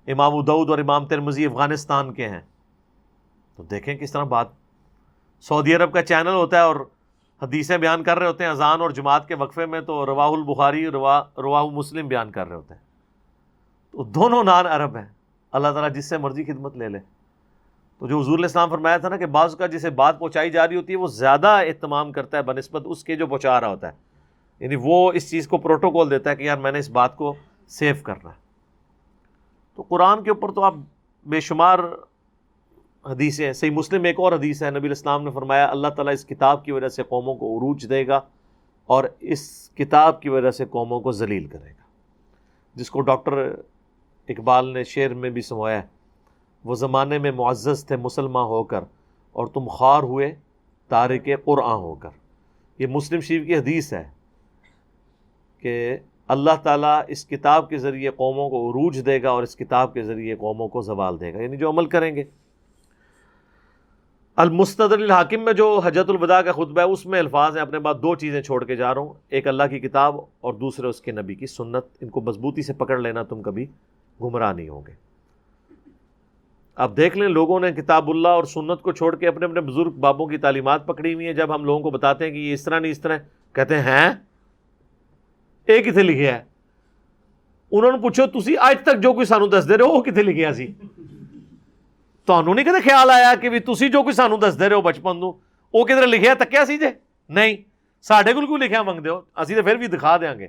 امام ادعود اور امام ترمزی افغانستان کے ہیں۔ تو دیکھیں کس طرح بات۔ سعودی عرب کا چینل ہوتا ہے اور حدیثیں بیان کر رہے ہوتے ہیں، اذان اور جماعت کے وقفے میں تو رواہ البخاری روا رواہ مسلم بیان کر رہے ہوتے ہیں۔ تو دونوں نان عرب ہیں۔ اللہ تعالیٰ جس سے مرضی خدمت لے لے۔ تو جو حضور السلام فرمایا تھا نا کہ بعض کا جسے بات پہنچائی جا رہی ہوتی ہے، وہ زیادہ اہتمام کرتا ہے بنسبت اس کے جو پہنچا رہا ہوتا ہے۔ یعنی وہ اس چیز کو پروٹوکول دیتا ہے کہ یار میں نے اس بات کو سیو کرنا ہے۔ تو قرآن کے اوپر تو آپ بے شمار حدیثیں صحیح مسلم ایک اور حدیث ہے، نبی الاسلام نے فرمایا، اللہ تعالیٰ اس کتاب کی وجہ سے قوموں کو عروج دے گا اور اس کتاب کی وجہ سے قوموں کو ذلیل کرے گا۔ جس کو ڈاکٹر اقبال نے شعر میں بھی سمایا وہ زمانے میں معزز تھے مسلمان ہو کر اور تم خوار ہوئے تارک قرآن ہو کر۔ یہ مسلم شریف کی حدیث ہے کہ اللہ تعالیٰ اس کتاب کے ذریعے قوموں کو عروج دے گا اور اس کتاب کے ذریعے قوموں کو زوال دے گا۔ یعنی جو عمل کریں گے۔ المستدر الحاکم میں جو حجت الوداع کا خطبہ ہے، اس میں الفاظ ہیں، اپنے بعد دو چیزیں چھوڑ کے جا رہا ہوں۔ ایک اللہ کی کتاب اور دوسرے اس کے نبی کی سنت۔ ان کو مضبوطی سے پکڑ لینا تم کبھی گمراہ نہیں ہوں گے۔ اب دیکھ لیں لوگوں نے کتاب اللہ اور سنت کو چھوڑ کے اپنے اپنے بزرگ بابوں کی تعلیمات پکڑی ہوئی ہیں۔ جب ہم لوگوں کو بتاتے ہیں کہ یہ اس طرح نہیں اس طرح، کہتے ہیں ایک کتنے لکھے ہے انہوں نے پوچھو تھی اج تک جو کوئی سانو دس دے رہے ہو، وہ کتنے لکھیا سی؟ تمہوں نہیں کدے خیال آیا کہ بھی تھی جو کوئی سانو دس دے رہے ہو بچپن تو وہ کدھر لکھیا، تکیا سی جے؟ نہیں، ساڈے کو کوئی لکھیا منگتے ہو؟ اسی تو پھر بھی دکھا دیں گے۔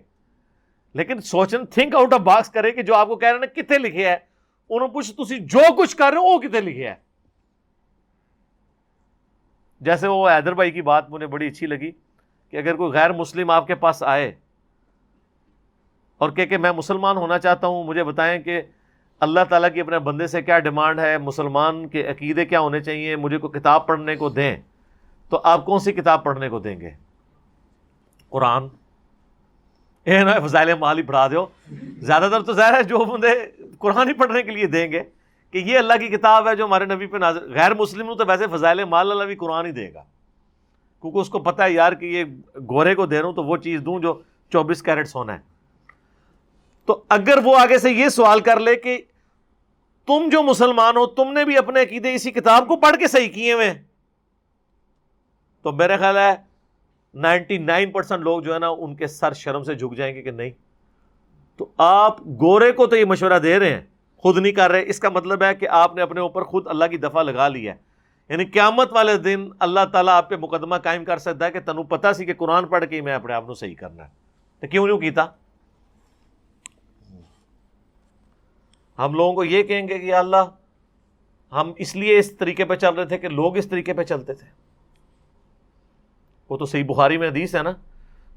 لیکن سوچن تھنک آؤٹ آف باکس کرے کہ جو آپ کو کہہ رہے ہیں کتنے لکھے ہے انہوں پوچھ تھی جو کچھ کر رہے ہو، وہ کتنے لکھے ہے جیسے وہ حیدر بھائی کی بات مجھے بڑی اچھی لگی کہ اگر کوئی غیر مسلم آپ کے پاس آئے اور کہ کہ میں مسلمان ہونا چاہتا ہوں، مجھے بتائیں کہ اللہ تعالیٰ کی اپنے بندے سے کیا ڈیمانڈ ہے، مسلمان کے عقیدے کیا ہونے چاہیے، مجھے کوئی کتاب پڑھنے کو دیں تو آپ کون سی کتاب پڑھنے کو دیں گے؟ قرآن۔ اے نا فضائل مال ہی پڑھا دو زیادہ تر تو ظاہر ہے جو بندے قرآن ہی پڑھنے کے لیے دیں گے کہ یہ اللہ کی کتاب ہے جو ہمارے نبی پہ نازل غیر مسلم ہوں تو ویسے فضائل مال اللہ بھی قرآن ہی دے گا۔ کیونکہ اس کو پتہ ہے یار کہ یہ گورے کو دے رہا ہوں تو وہ چیز دوں جو چوبیس کیرٹ سونا ہے۔ تو اگر وہ آگے سے یہ سوال کر لے کہ تم جو مسلمان ہو، تم نے بھی اپنے عقیدے اسی کتاب کو پڑھ کے صحیح کیے ہوئے تو میرا خیال ہے نائنٹی نائن پرسینٹ لوگ جو ہے نا ان کے سر شرم سے جھک جائیں گے کہ نہیں۔ تو آپ گورے کو تو یہ مشورہ دے رہے ہیں، خود نہیں کر رہے۔ اس کا مطلب ہے کہ آپ نے اپنے اوپر خود اللہ کی دفعہ لگا لی ہے۔ یعنی قیامت والے دن اللہ تعالیٰ آپ پہ مقدمہ قائم کر سکتا ہے کہ تنو پتا سی کہ قرآن پڑھ کے میں اپنے آپ کو صحیح کرنا ہے۔ تو کیوں نہیں کیتا؟ ہم لوگوں کو یہ کہیں گے کہ اللہ، ہم اس لیے اس طریقے پہ چل رہے تھے کہ لوگ اس طریقے پہ چلتے تھے۔ وہ تو صحیح بخاری میں حدیث ہے نا،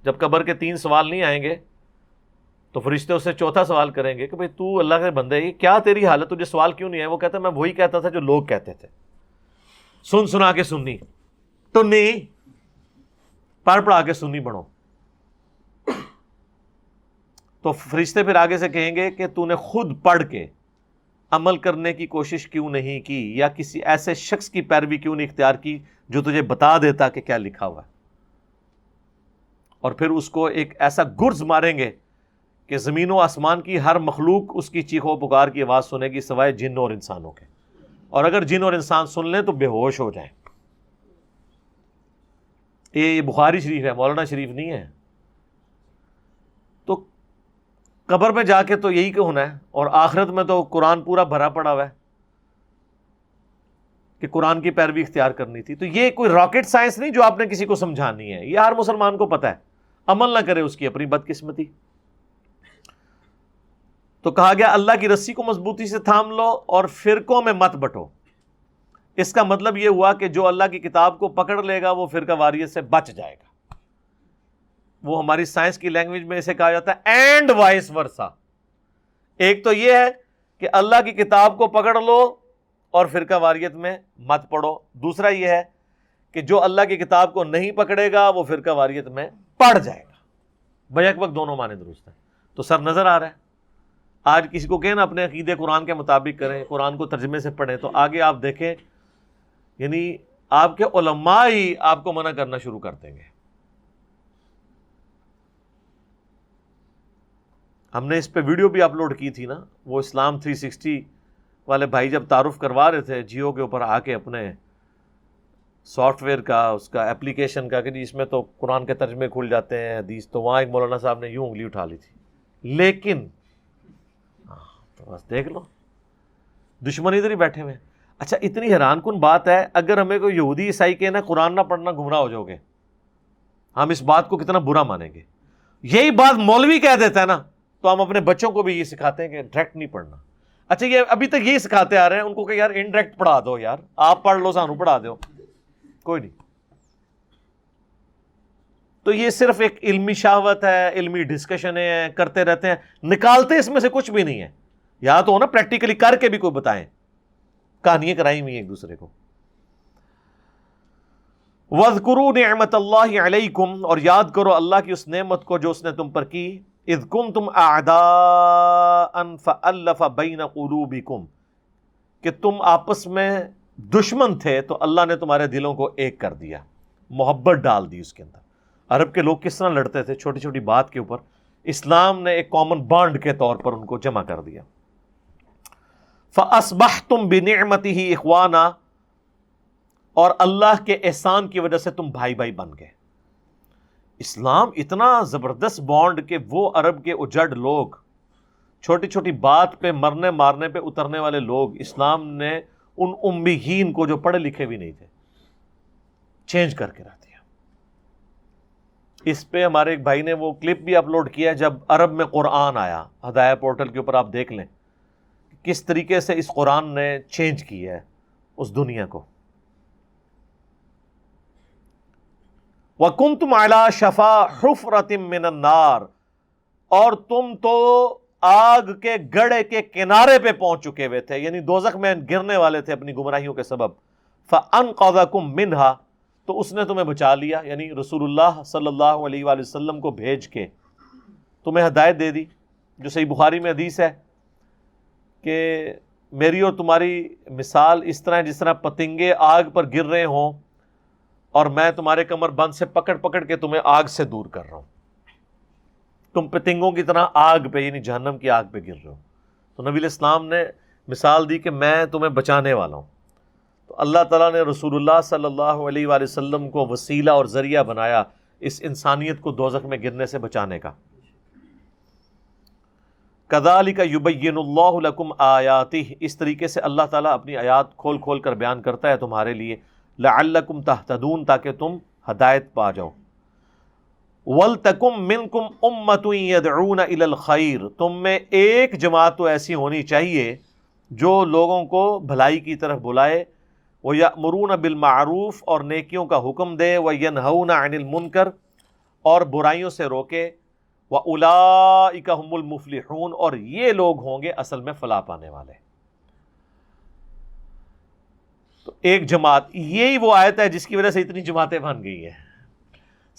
جب قبر کے تین سوال نہیں آئیں گے تو فرشتے اس سے چوتھا سوال کریں گے کہ بھائی تو اللہ کے بندے کیا تیری حالت تجھے سوال کیوں نہیں ہے وہ کہتا میں وہی کہتا تھا جو لوگ کہتے تھے۔ سن سنا کے سننی ٹنی۔ پڑھ پڑھا کے سننی بڑھو تو فرشتے پھر آگے سے کہیں گے کہ تو نے خود پڑھ کے عمل کرنے کی کوشش کیوں نہیں کی، یا کسی ایسے شخص کی پیروی کیوں نہیں اختیار کی جو تجھے بتا دیتا کہ کیا لکھا ہوا ہے۔ اور پھر اس کو ایک ایسا گرز ماریں گے کہ زمین و آسمان کی ہر مخلوق اس کی چیخو پکار کی آواز سنے گی سوائے جن اور انسانوں کے۔ اور اگر جن اور انسان سن لیں تو بے ہوش ہو جائیں۔ یہ بخاری شریف ہے، مولانا شریف نہیں ہے۔ تو قبر میں جا کے تو یہی کہ ہونا ہے؟ اور آخرت میں تو قرآن پورا بھرا پڑا ہوا ہے کہ قرآن کی پیروی اختیار کرنی تھی۔ تو یہ کوئی راکٹ سائنس نہیں جو آپ نے کسی کو سمجھانی ہے۔ یہ ہر مسلمان کو پتا ہے۔ عمل نہ کرے اس کی اپنی بدقسمتی۔ تو کہا گیا، اللہ کی رسی کو مضبوطی سے تھام لو اور فرقوں میں مت بٹو۔ اس کا مطلب یہ ہوا کہ جو اللہ کی کتاب کو پکڑ لے گا، وہ فرقہ واریت سے بچ جائے گا۔ وہ ہماری سائنس کی لینگویج میں اسے کہا جاتا ہے، اینڈ وائس ورسا۔ ایک تو یہ ہے کہ اللہ کی کتاب کو پکڑ لو اور فرقہ واریت میں مت پڑھو دوسرا یہ ہے کہ جو اللہ کی کتاب کو نہیں پکڑے گا، وہ فرقہ واریت میں پڑ جائے گا۔ بیک وقت دونوں معنی درست ہیں۔ تو سر نظر آ رہا ہے۔ آج کسی کو کہیں نا اپنے عقیدے قرآن کے مطابق کریں، قرآن کو ترجمے سے پڑھیں، تو آگے آپ دیکھیں یعنی آپ کے علماء ہی آپ کو منع کرنا شروع کر دیں گے۔ ہم نے اس پہ ویڈیو بھی اپلوڈ کی تھی نا، وہ اسلام 360 والے بھائی جب تعارف کروا رہے تھے جیو کے اوپر آ کے اپنے سافٹ ویئر کا، اس کا اپلیکیشن کا، کہ جی اس میں تو قرآن کے ترجمے کھل جاتے ہیں، حدیث، تو وہاں ایک مولانا صاحب نے یوں انگلی اٹھا لی تھی۔ لیکن ہاں، تو بس دیکھ لو۔ دشمن ادھر ہی بیٹھے ہوئے اچھا اتنی حیران کن بات ہے، اگر ہمیں کوئی یہودی عیسائی کہ نا، قرآن نہ پڑھنا گمراہ ہو جاؤ گے۔ ہم اس بات کو کتنا برا مانیں گے۔ یہی بات مولوی کہہ دیتا ہے نا، تو ہم اپنے بچوں کو بھی یہ سکھاتے ہیں کہ ڈائریکٹ نہیں پڑھنا۔ اچھا یہ ابھی تک یہی سکھاتے آ رہے ہیں، ان کو کہ یار انڈائریکٹ پڑھا دو یار، آپ پڑھ لو، سانو پڑھا دو کوئی نہیں۔ تو یہ صرف ایک علمی شہوت ہے، علمی ڈسکشنیں کرتے رہتے ہیں۔ نکالتے اس میں سے کچھ بھی نہیں ہے۔ یا تو ہو نا پریکٹیکلی کر کے بھی کوئی بتائیں۔ کہانیاں کرائی ہوئی ایک دوسرے کو۔ وَذْكُرُوا نعمت اللہ علیکم اور یاد کرو اللہ کی اس نعمت کو جو اس نے تم پر کی۔ اذ کنتم اعداء فالف بین قلوبکم کہ تم آپس میں دشمن تھے تو اللہ نے تمہارے دلوں کو ایک کر دیا، محبت ڈال دی اس کے اندر۔ عرب کے لوگ کس طرح لڑتے تھے؟ چھوٹی چھوٹی بات کے اوپر۔ اسلام نے ایک کامن بانڈ کے طور پر ان کو جمع کر دیا۔ فسبح تم بنعمتی ہی اخوانہ اور اللہ کے احسان کی وجہ سے تم بھائی بھائی بن گئے۔ اسلام اتنا زبردست بانڈ کہ وہ عرب کے اجڑ لوگ، چھوٹی چھوٹی بات پہ، مرنے مارنے پہ اترنے والے لوگ، اسلام نے ان امیین کو جو پڑھے لکھے بھی نہیں تھے۔ چینج کر کے رکھ دیا۔ اس پہ ہمارے ایک بھائی نے وہ کلپ بھی اپلوڈ کیا جب عرب میں قرآن آیا۔ ہدایہ پورٹل کے اوپر آپ دیکھ لیں کس طریقے سے اس قرآن نے چینج کیا ہے اس دنیا کو۔ وکم تم اعلی شفا حف رتم النار۔ اور تم تو آگ کے گڑے کے کنارے پہ پہنچ چکے ہوئے تھے یعنی دوزخ میں گرنے والے تھے اپنی گمراہیوں کے سبب۔ فن قوم منہا تو اس نے تمہیں بچا لیا یعنی رسول اللہ صلی اللہ علیہ وآلہ وسلم کو بھیج کے تمہیں ہدایت دے دی، جو صحیح بخاری میں حدیث ہے کہ میری اور تمہاری مثال اس طرح، جس طرح پتنگے آگ پر گر رہے ہوں اور میں تمہارے کمر بند سے پکڑ پکڑ کے تمہیں آگ سے دور کر رہا ہوں۔ تم پتنگوں کی طرح آگ پہ یعنی جہنم کی آگ پہ گر رہے ہو۔ تو نبی الاسلام نے مثال دی کہ میں تمہیں بچانے والا ہوں۔ تو اللہ تعالیٰ نے رسول اللہ صلی اللہ علیہ وآلہ وسلم کو وسیلہ اور ذریعہ بنایا اس انسانیت کو دوزخ میں گرنے سے بچانے کا۔ کدالی کا یبین اللہ لکم آیاتی اس طریقے سے اللہ تعالیٰ اپنی آیات کھول کھول کر بیان کرتا ہے تمہارے لیے۔ لعلکم تحتدون تاکہ تم ہدایت پا جاؤ۔ ولتکم منکم امت یدعون الی الخیر تم میں ایک جماعت تو ایسی ہونی چاہیے جو لوگوں کو بھلائی کی طرف بلائے وہ یامرون بالمعروف اور نیکیوں کا حکم دے وہ ینہون عن المنکر اور برائیوں سے روکے وہ الاکم المفلحون اور یہ لوگ ہوں گے اصل میں فلاح پانے والے۔ تو ایک جماعت، یہی وہ آیت ہے جس کی وجہ سے اتنی جماعتیں بن گئی ہیں۔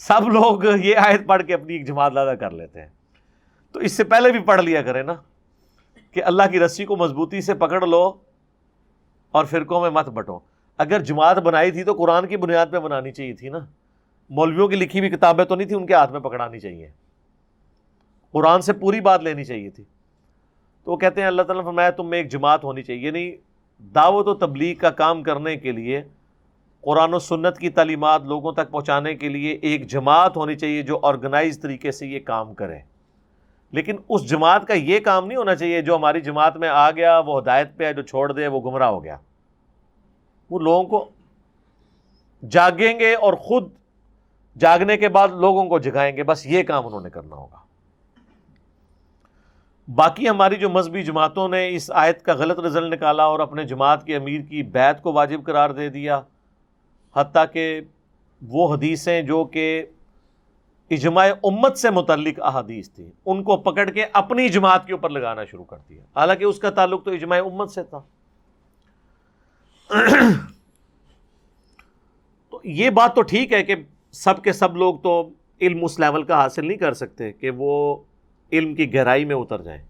سب لوگ یہ آیت پڑھ کے اپنی ایک جماعت لادا کر لیتے ہیں۔ تو اس سے پہلے بھی پڑھ لیا کریں نا کہ اللہ کی رسی کو مضبوطی سے پکڑ لو اور فرقوں میں مت بٹو۔ اگر جماعت بنائی تھی تو قرآن کی بنیاد پہ بنانی چاہیے تھی نا۔ مولویوں کی لکھی ہوئی کتابیں تو نہیں تھی ان کے ہاتھ میں پکڑانی چاہیے۔ قرآن سے پوری بات لینی چاہیے تھی۔ تو وہ کہتے ہیں، اللہ تعالیٰ فرمایا، تم میں ایک جماعت ہونی چاہیے۔ یعنی دعوت و تبلیغ کا کام کرنے کے لیے قرآن و سنت کی تعلیمات لوگوں تک پہنچانے کے لیے ایک جماعت ہونی چاہیے جو آرگنائز طریقے سے یہ کام کرے۔ لیکن اس جماعت کا یہ کام نہیں ہونا چاہیے جو ہماری جماعت میں آ گیا، وہ ہدایت پہ ہے، جو چھوڑ دے، وہ گمراہ ہو گیا۔ وہ لوگوں کو جاگیں گے اور خود جاگنے کے بعد لوگوں کو جگائیں گے۔ بس یہ کام انہوں نے کرنا ہوگا۔ باقی ہماری جو مذہبی جماعتوں نے اس آیت کا غلط رزلٹ نکالا اور اپنے جماعت کے امیر کی بیت کو واجب قرار دے دیا۔ حتیٰ کہ وہ حدیثیں جو کہ اجماع امت سے متعلق احادیث تھی ان کو پکڑ کے اپنی جماعت کے اوپر لگانا شروع کر دیا۔ حالانکہ اس کا تعلق تو اجماع امت سے تھا۔ تو یہ بات تو ٹھیک ہے کہ سب کے سب لوگ تو علم اس لیول کا حاصل نہیں کر سکتے کہ وہ علم کی گہرائی میں اتر جائیں۔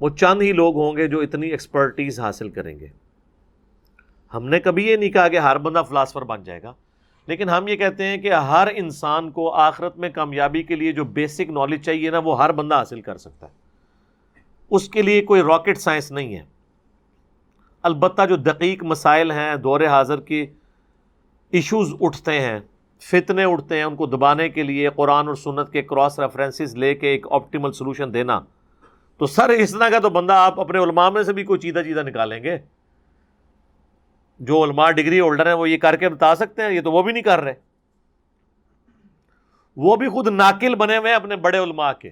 وہ چند ہی لوگ ہوں گے جو اتنی ایکسپرٹیز حاصل کریں گے۔ ہم نے کبھی یہ نہیں کہا کہ ہر بندہ فلاسفر بن جائے گا، لیکن ہم یہ کہتے ہیں کہ ہر انسان کو آخرت میں کامیابی کے لیے جو بیسک نالج چاہیے نا، وہ ہر بندہ حاصل کر سکتا ہے۔ اس کے لیے کوئی راکٹ سائنس نہیں ہے۔ البتہ جو دقیق مسائل ہیں، دور حاضر کے ایشوز اٹھتے ہیں، فتنے اٹھتے ہیں ان کو دبانے کے لیے، قرآن اور سنت کے کراس ریفرنسز لے کے ایک آپٹیمل سولوشن دینا۔ تو سر، اس طرح کا تو بندہ آپ اپنے علماء میں سے بھی کوئی چیزہ چیزہ نکالیں گے۔ جو علماء ڈگری ہولڈر ہیں وہ یہ کر کے بتا سکتے ہیں، یہ تو وہ بھی نہیں کر رہے۔ وہ بھی خود ناقل بنے ہوئے ہیں اپنے بڑے علماء کے۔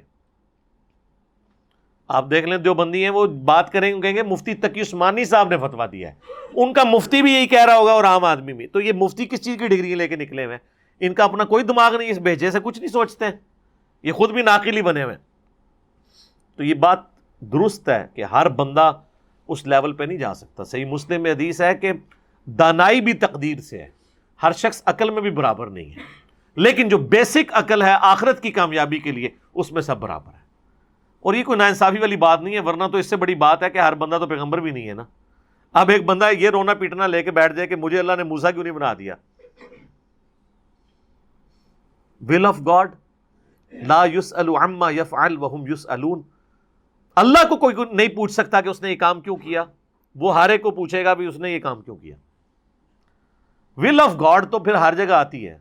آپ دیکھ لیں جو بندی ہیں، وہ بات کریں گے، کہیں گے، مفتی تقی عثمانی صاحب نے فتوا دیا ہے۔ ان کا مفتی بھی یہی کہہ رہا ہوگا اور عام آدمی بھی۔ تو یہ مفتی کس چیز کی ڈگری لے کے نکلے ہوئے ان کا اپنا کوئی دماغ نہیں، اس بھیجے سے کچھ نہیں سوچتے۔ ہیں یہ خود بھی ناقلی بنے ہوئے تو یہ بات درست ہے کہ ہر بندہ اس لیول پہ نہیں جا سکتا۔ صحیح مسلم میں حدیث ہے کہ دانائی بھی تقدیر سے ہے۔ ہر شخص عقل میں بھی برابر نہیں ہے۔ لیکن جو بیسک عقل ہے آخرت کی کامیابی کے لیے، اس میں سب برابر ہے۔ اور یہ کوئی ناانصافی والی بات نہیں ہے، ورنہ تو اس سے بڑی بات ہے کہ ہر بندہ تو پیغمبر بھی نہیں ہے نا۔ اب ایک بندہ یہ رونا پیٹنا لے کے بیٹھ جائے کہ مجھے اللہ نے موسا کیوں نہیں بنا دیا؟ ول آف گاڈ لا یوس الما یف الحم یوس اللہ کو کوئی نہیں پوچھ سکتا کہ اس نے یہ کام کیوں کیا۔ وہ ہر ایک کو پوچھے گا بھی اس نے یہ کام کیوں کیا۔ ول آف گاڈ تو پھر ہر جگہ آتی ہے۔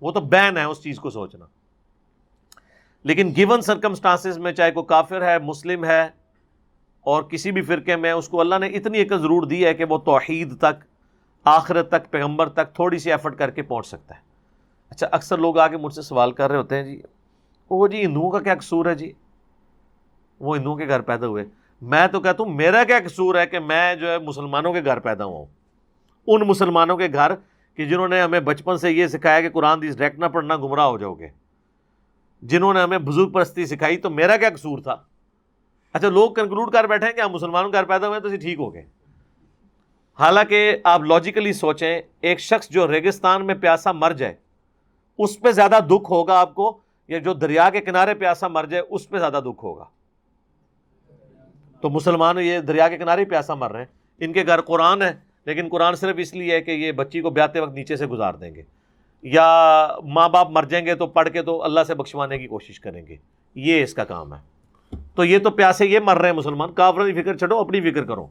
وہ تو بین ہے اس چیز کو سوچنا۔ لیکن گیون سرکمسٹانس میں چاہے کوئی کافر ہے، مسلم ہے، اور کسی بھی فرقے میں اس کو اللہ نے اتنی ایک ضرور دی ہے کہ وہ توحید تک، آخرت تک، پیغمبر تک تھوڑی سی ایفرٹ کر کے پہنچ سکتا ہے۔ اچھا اکثر لوگ آ کے مجھ سے سوال کر رہے ہوتے ہیں جی۔ وہ جی ہندوؤں کا کیا قصور ہے جی؟ وہ ہندوؤں کے گھر پیدا ہوئے۔ میں تو کہتا ہوں، میرا کیا قصور ہے کہ میں جو ہے مسلمانوں کے گھر پیدا ہوا ہوں۔ ان مسلمانوں کے گھر کہ جنہوں نے ہمیں بچپن سے یہ سکھایا کہ قرآن دیس ڈائریکٹ نہ پڑھنا، گمراہ ہو جاؤ گے۔ جنہوں نے ہمیں بزرگ پرستی سکھائی تو میرا کیا قصور تھا؟ اچھا لوگ کنکلوڈ کر بیٹھے ہیں کہ ہم مسلمانوں گھر پیدا ہوئے تو ٹھیک ہو گئے۔ حالانکہ آپ لاجیکلی سوچیں، ایک شخص جو ریگستان میں پیاسا مر جائے، اس پہ زیادہ دکھ ہوگا آپ کو، یا جو دریا کے کنارے پیاسا مر جائے، اس پہ زیادہ دکھ ہوگا۔ تو مسلمان یہ دریا کے کنارے پیاسا مر رہے ہیں۔ ان کے گھر قرآن ہے۔ لیکن قرآن صرف اس لیے ہے کہ یہ بچی کو بیاتے وقت نیچے سے گزار دیں گے یا ماں باپ مر جائیں گے تو پڑھ کے تو اللہ سے بخشوانے کی کوشش کریں گے یہ اس کا کام ہے تو یہ تو پیاسے یہ مر رہے ہیں مسلمان کافر کی فکر چھڑو اپنی فکر کرو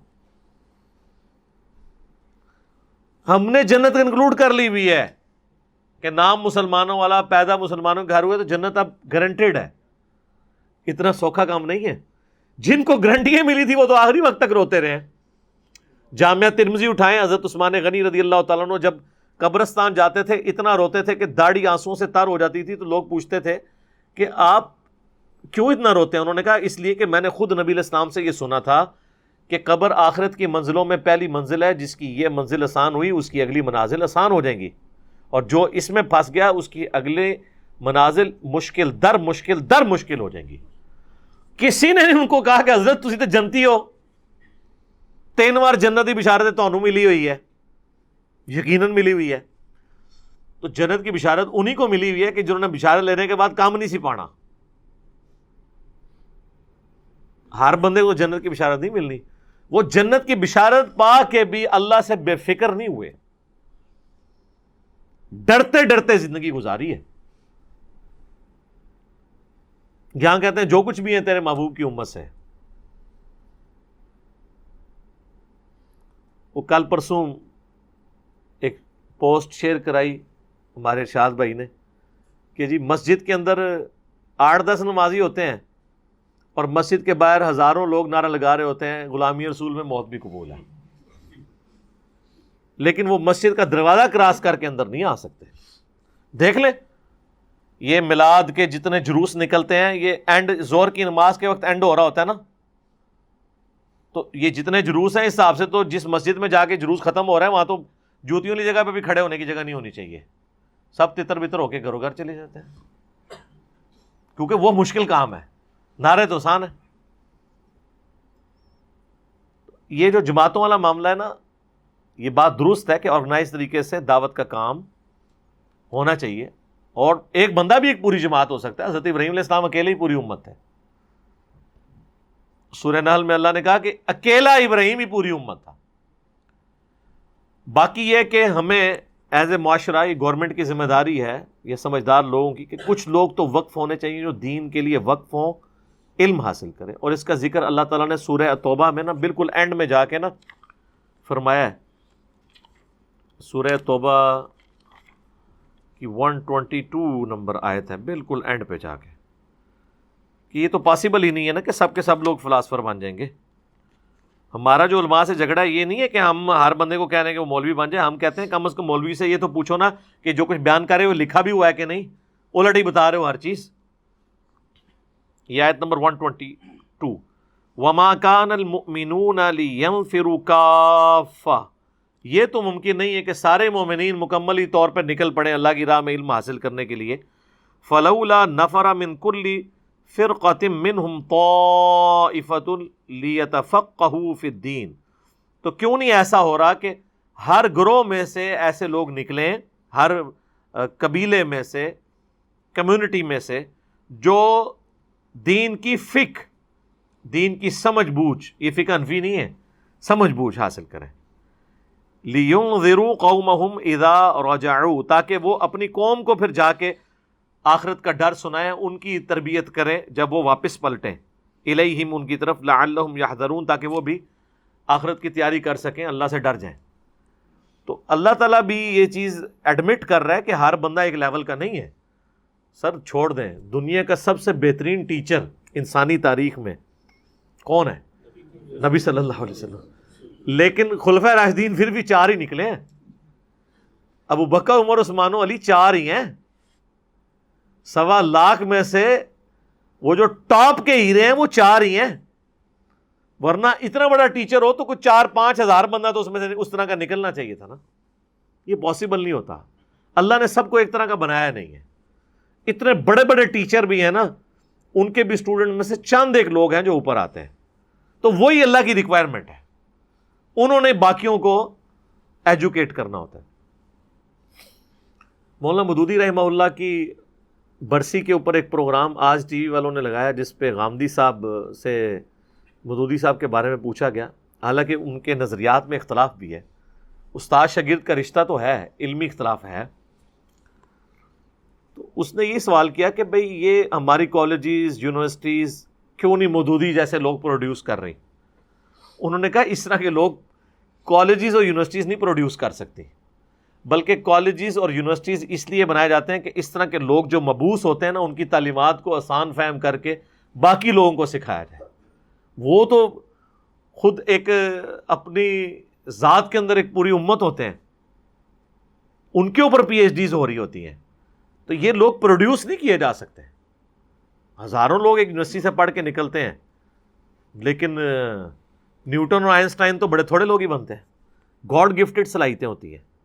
ہم نے جنت انکلوڈ کر لی ہوئی ہے کہ نام مسلمانوں والا پیدا مسلمانوں کے گھر ہوئے تو جنت اب گارنٹیڈ ہے اتنا سوکھا کام نہیں ہے جن کو گارنٹیاں ملی تھی وہ تو آخری وقت تک روتے رہے ہیں جامعہ ترمزی اٹھائیں، حضرت عثمان غنی رضی اللہ تعالیٰ عنہ جب قبرستان جاتے تھے، اتنا روتے تھے کہ داڑھی آنسو سے تر ہو جاتی تھی، تو لوگ پوچھتے تھے کہ آپ کیوں اتنا روتے ہیں؟ انہوں نے کہا، اس لیے کہ میں نے خود نبی الاسلام سے یہ سنا تھا کہ قبر آخرت کی منزلوں میں پہلی منزل ہے، جس کی یہ منزل آسان ہوئی، اس کی اگلی منازل آسان ہو جائیں گی۔ اور جو اس میں پھنس گیا، اس کی اگلے منازل مشکل در مشکل در مشکل ہو جائیں گی۔ کسی نے ان کو کہا کہ حضرت تھی تو جنتی ہو۔ تین بار جنت کی بشارت تمہوں ملی ہوئی ہے یقیناً ملی ہوئی ہے تو جنت کی بشارت انہی کو ملی ہوئی ہے کہ جنہوں نے بشارت لینے کے بعد کام نہیں سی پانا ہر بندے کو جنت کی بشارت نہیں ملنی وہ جنت کی بشارت پا کے بھی اللہ سے بے فکر نہیں ہوئے ڈرتے ڈرتے زندگی گزاری ہے یہاں کہتے ہیں جو کچھ بھی ہے تیرے محبوب کی امت سے وہ کل پرسوں ایک پوسٹ شیئر کرائی ہمارے ارشاد بھائی نے کہ جی مسجد کے اندر آٹھ دس نمازی ہوتے ہیں اور مسجد کے باہر ہزاروں لوگ نعرہ لگا رہے ہوتے ہیں، غلامی رسول میں موت بھی قبول ہے۔ لیکن وہ مسجد کا دروازہ کراس کر کے اندر نہیں آ سکتے۔ دیکھ لیں، یہ میلاد کے جتنے جلوس نکلتے ہیں، یہ اینڈ زور کی نماز کے وقت اینڈ ہو رہا ہوتا ہے نا۔ تو یہ جتنے جلوس ہیں اس حساب سے تو جس مسجد میں جا کے جلوس ختم ہو رہا ہے، وہاں تو جوتیوں والی جگہ پہ بھی کھڑے ہونے کی جگہ نہیں ہونی چاہیے۔ سب تتر بتر ہو کے گھروں گھر چلے جاتے ہیں۔ کیونکہ وہ مشکل کام ہے۔ نعرے تو آسان ہے یہ جو جماعتوں والا معاملہ ہے نا، یہ بات درست ہے کہ آرگنائز طریقے سے دعوت کا کام ہونا چاہیے۔ اور ایک بندہ بھی ایک پوری جماعت ہو سکتا ہے۔ حضرت ابراہیم علیہ السلام اکیلے ہی پوری امت ہے سورہ نحل میں اللہ نے کہا کہ اکیلا ابراہیم ہی پوری امت تھا۔ باقی یہ کہ ہمیں ایز اے معاشرہ یہ گورنمنٹ کی ذمہ داری ہے، یہ سمجھدار لوگوں کی کہ کچھ لوگ تو وقف ہونے چاہیے جو دین کے لیے وقف ہوں، علم حاصل کریں۔ اور اس کا ذکر اللہ تعالیٰ نے سورہ توبہ میں نا بالکل اینڈ میں جا کے نا فرمایا ہے۔ سورہ توبہ کی ون ٹوینٹی ٹو نمبر آئے تھے بالکل اینڈ پہ جا کے۔ کہ یہ تو پاسبل ہی نہیں ہے نا کہ سب کے سب لوگ فلاسفر بن جائیں گے۔ ہمارا جو علماء سے جھگڑا یہ نہیں ہے کہ ہم ہر بندے کو کہہ رہے ہیں کہ وہ مولوی بن جائے، ہم کہتے ہیں کم از کم مولوی سے یہ تو پوچھو نا کہ جو کچھ بیان کر رہے ہو، لکھا بھی ہوا ہے کہ نہیں؟ الٹ ہی بتا رہے ہو ہر چیز۔ یہ آیت نمبر ون ٹوینٹی ٹو وما کان المؤمنون فرو کافا یہ تو ممکن نہیں ہے کہ سارے مومنین مکملی طور پر نکل پڑے اللہ کی راہ میں علم حاصل کرنے کے لیے۔ فلولا نفر من کلی فرقتم منہم طائفت لیتفقہو فی الدین۔ تو کیوں نہیں ایسا ہو رہا کہ ہر گروہ میں سے ایسے لوگ نکلیں، ہر قبیلے میں سے، کمیونٹی میں سے، جو دین کی فک دین کی سمجھ بوجھ، یہ فک انفی نہیں ہے، سمجھ بوجھ حاصل کریں۔ لیوں ذرو قوم ادا رجعو تاکہ وہ اپنی قوم کو پھر جا کے آخرت کا ڈر سنائیں، ان کی تربیت کریں جب وہ واپس پلٹیں۔ الیہم، ان کی طرف، لعلہم یحذرون، تاکہ وہ بھی آخرت کی تیاری کر سکیں، اللہ سے ڈر جائیں۔ تو اللہ تعالیٰ بھی یہ چیز ایڈمٹ کر رہا ہے کہ ہر بندہ ایک لیول کا نہیں ہے۔ سر، چھوڑ دیں۔ دنیا کا سب سے بہترین ٹیچر انسانی تاریخ میں کون ہے؟ نبی صلی اللہ علیہ وسلم۔ لیکن خلفۂ راشدین پھر بھی چار ہی نکلے ہیں۔ ابو بکر، عمر، عثمان و علی چار ہی ہیں۔ سوا لاکھ میں سے وہ جو ٹاپ کے ہیرے ہیں وہ چار ہی ہیں۔ ورنہ اتنا بڑا ٹیچر ہو تو کچھ چار پانچ ہزار بندہ تو اس میں سے اس طرح کا نکلنا چاہیے تھا نا۔ یہ پاسبل نہیں ہوتا۔ اللہ نے سب کو ایک طرح کا بنایا نہیں ہے۔ اتنے بڑے بڑے ٹیچر بھی ہیں نا، ان کے بھی اسٹوڈنٹ میں سے چند ایک لوگ ہیں جو اوپر آتے ہیں۔ تو وہی اللہ کی ریکوائرمنٹ ہے۔ انہوں نے باقیوں کو ایجوکیٹ کرنا ہوتا ہے۔ مولانا مدودی رحمہ اللہ کی برسی کے اوپر ایک پروگرام آج ٹی وی والوں نے لگایا، جس پہ غامدی صاحب سے مدودی صاحب کے بارے میں پوچھا گیا۔ حالانکہ ان کے نظریات میں اختلاف بھی ہے۔ استاد شاگرد کا رشتہ تو ہے، علمی اختلاف ہے۔ تو اس نے یہ سوال کیا کہ بھئی یہ ہماری کالجز یونیورسٹیز کیوں نہیں مودودی جیسے لوگ پروڈیوس کر رہی؟ انہوں نے کہا، اس طرح کے لوگ کالجز اور یونیورسٹیز نہیں پروڈیوس کر سکتی۔ بلکہ کالجز اور یونیورسٹیز اس لیے بنائے جاتے ہیں کہ اس طرح کے لوگ جو مبوس ہوتے ہیں نا، ان کی تعلیمات کو آسان فہم کر کے باقی لوگوں کو سکھایا جائے۔ وہ تو خود ایک، اپنی ذات کے اندر ایک پوری امت ہوتے ہیں۔ ان کے اوپر پی ایچ ڈیز ہو رہی ہوتی ہیں۔ تو یہ لوگ پروڈیوس نہیں کیے جا سکتے۔ ہزاروں لوگ ایک یونیورسٹی سے پڑھ کے نکلتے ہیں۔ لیکن، نیوٹن اور آئنسٹائن تو بڑے تھوڑے لوگ ہی بنتے ہیں۔ گاڈ گفٹڈ صلاحیتیں ہوتی ہیں۔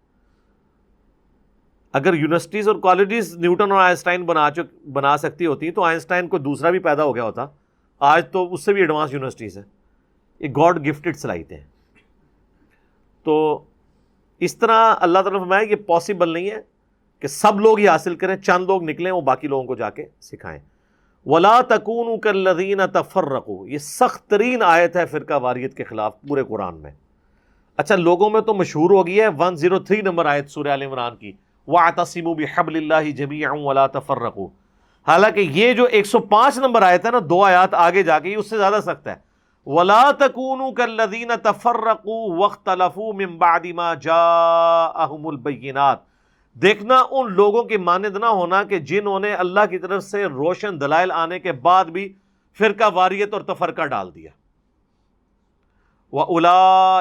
اگر یونیورسٹیز اور کالجز نیوٹن اور آئنسٹائن بنا چک بنا سکتی ہوتی تو آئنسٹائن کو دوسرا بھی پیدا ہو گیا ہوتا۔ آج تو اس سے بھی ایڈوانس یونیورسٹیز ہیں۔ یہ گاڈ گفٹڈ صلاحیتیں ہیں۔ تو اس طرح اللہ تعالیٰ فرمایا یہ پاسبل نہیں ہے کہ سب لوگ یہ حاصل کریں، چند لوگ نکلیں، وہ باقی لوگوں کو جا کے سکھائیں۔ ولا تکون کر لدین تفر رکھو یہ سخت ترین آیت ہے فرقہ واریت کے خلاف پورے قرآن میں۔ اچھا لوگوں میں تو مشہور ہو گئی ہے۔ ون زیرو تھری نمبر آیت سورہ عال عمران کی۔ وہ آتسیم و بحب اللہ جبی ولا تفر حالانکہ یہ جو ایک سو پانچ نمبر آیت ہے نا، دو آیات آگے جا کے اس سے زیادہ سخت ہے۔ ولا تکون کر لدین تفر وقت من بعد ما البینات دیکھنا ان لوگوں کی مانند نہ ہونا کہ جنہوں نے اللہ کی طرف سے روشن دلائل آنے کے بعد بھی فرقہ، واریت اور تفرقہ ڈال دیا۔ وہ الا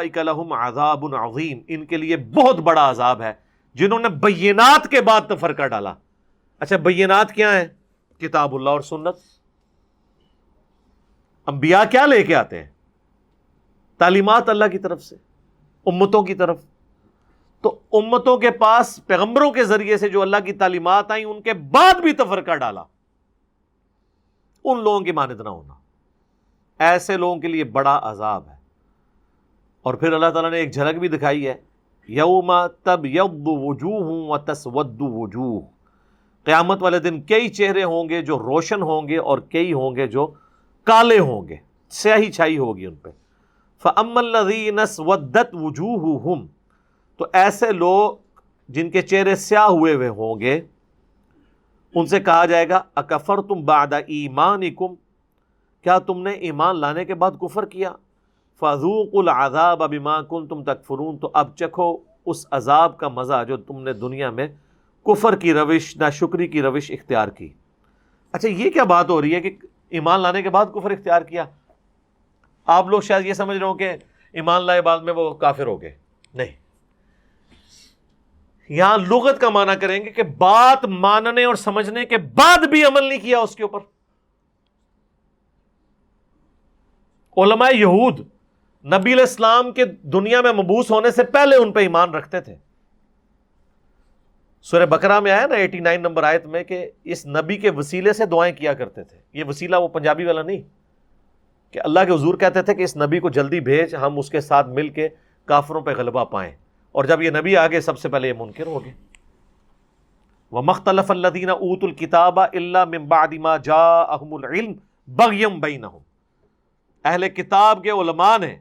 عذاب عظیم ان کے لیے بہت بڑا عذاب ہے۔ جنہوں نے بینات کے بعد تفرقہ ڈالا۔ اچھا بینات کیا ہے کتاب اللہ اور سنت۔ انبیاء کیا لے کے آتے ہیں؟ تعلیمات اللہ کی طرف سے، امتوں کی طرف۔ تو امتوں کے پاس، پیغمبروں کے ذریعے سے جو اللہ کی تعلیمات آئیں، ان کے بعد بھی تفرقہ ڈالا۔ ان لوگوں کی مانت نہ ہونا۔ ایسے لوگوں کے لیے بڑا عذاب ہے۔ اور پھر اللہ تعالیٰ نے ایک جھلک بھی دکھائی ہے۔ یوم تب یب وجوہ ہوں تسود وجوہ۔ قیامت والے دن کئی چہرے ہوں گے جو روشن ہوں گے اور کئی ہوں گے جو کالے ہوں گے۔ سیاہی چھائی ہوگی ان پہ۔ فم الدین ودت وجوہ تو ایسے لوگ جن کے چہرے سیاہ ہوئے ہوئے ہوں گے، ان سے کہا جائے گا اکفر تم باد ایمان کیا تم نے ایمان لانے کے بعد کفر کیا؟ فضوق العذاب ابیما کن تم تک فرون تو اب چکھو اس عذاب کا مزہ جو تم نے دنیا میں کفر کی روش نہ شکری کی روش اختیار کی۔ اچھا یہ کیا بات ہو رہی ہے کہ ایمان لانے کے بعد کفر اختیار کیا؟ آپ لوگ شاید یہ سمجھ رہے ہو کہ ایمان لائے بعد میں وہ کافر ہو گئے۔ نہیں۔ یہاں لغت کا معنی کریں گے کہ بات ماننے اور سمجھنے کے بعد بھی عمل نہیں کیا اس کے اوپر۔ علماء یہود نبی علیہ السلام کے دنیا میں مبوس ہونے سے پہلے ان پہ ایمان رکھتے تھے۔ سورہ بکرا میں آیا نا ایٹی نائن نمبر آیت میں کہ اس نبی کے وسیلے سے دعائیں کیا کرتے تھے۔ یہ وسیلہ وہ پنجابی والا نہیں، کہ اللہ کے حضور کہتے تھے کہ اس نبی کو جلدی بھیج، ہم اس کے ساتھ مل کے کافروں پہ غلبہ پائیں۔ اور جب یہ نبی آگے، سب سے پہلے یہ منکر ہو گئے۔ وہ مختلف اللہ اوت الکتاب اللہ جا احم العلم بغیم بین اہل کتاب کے علماء نے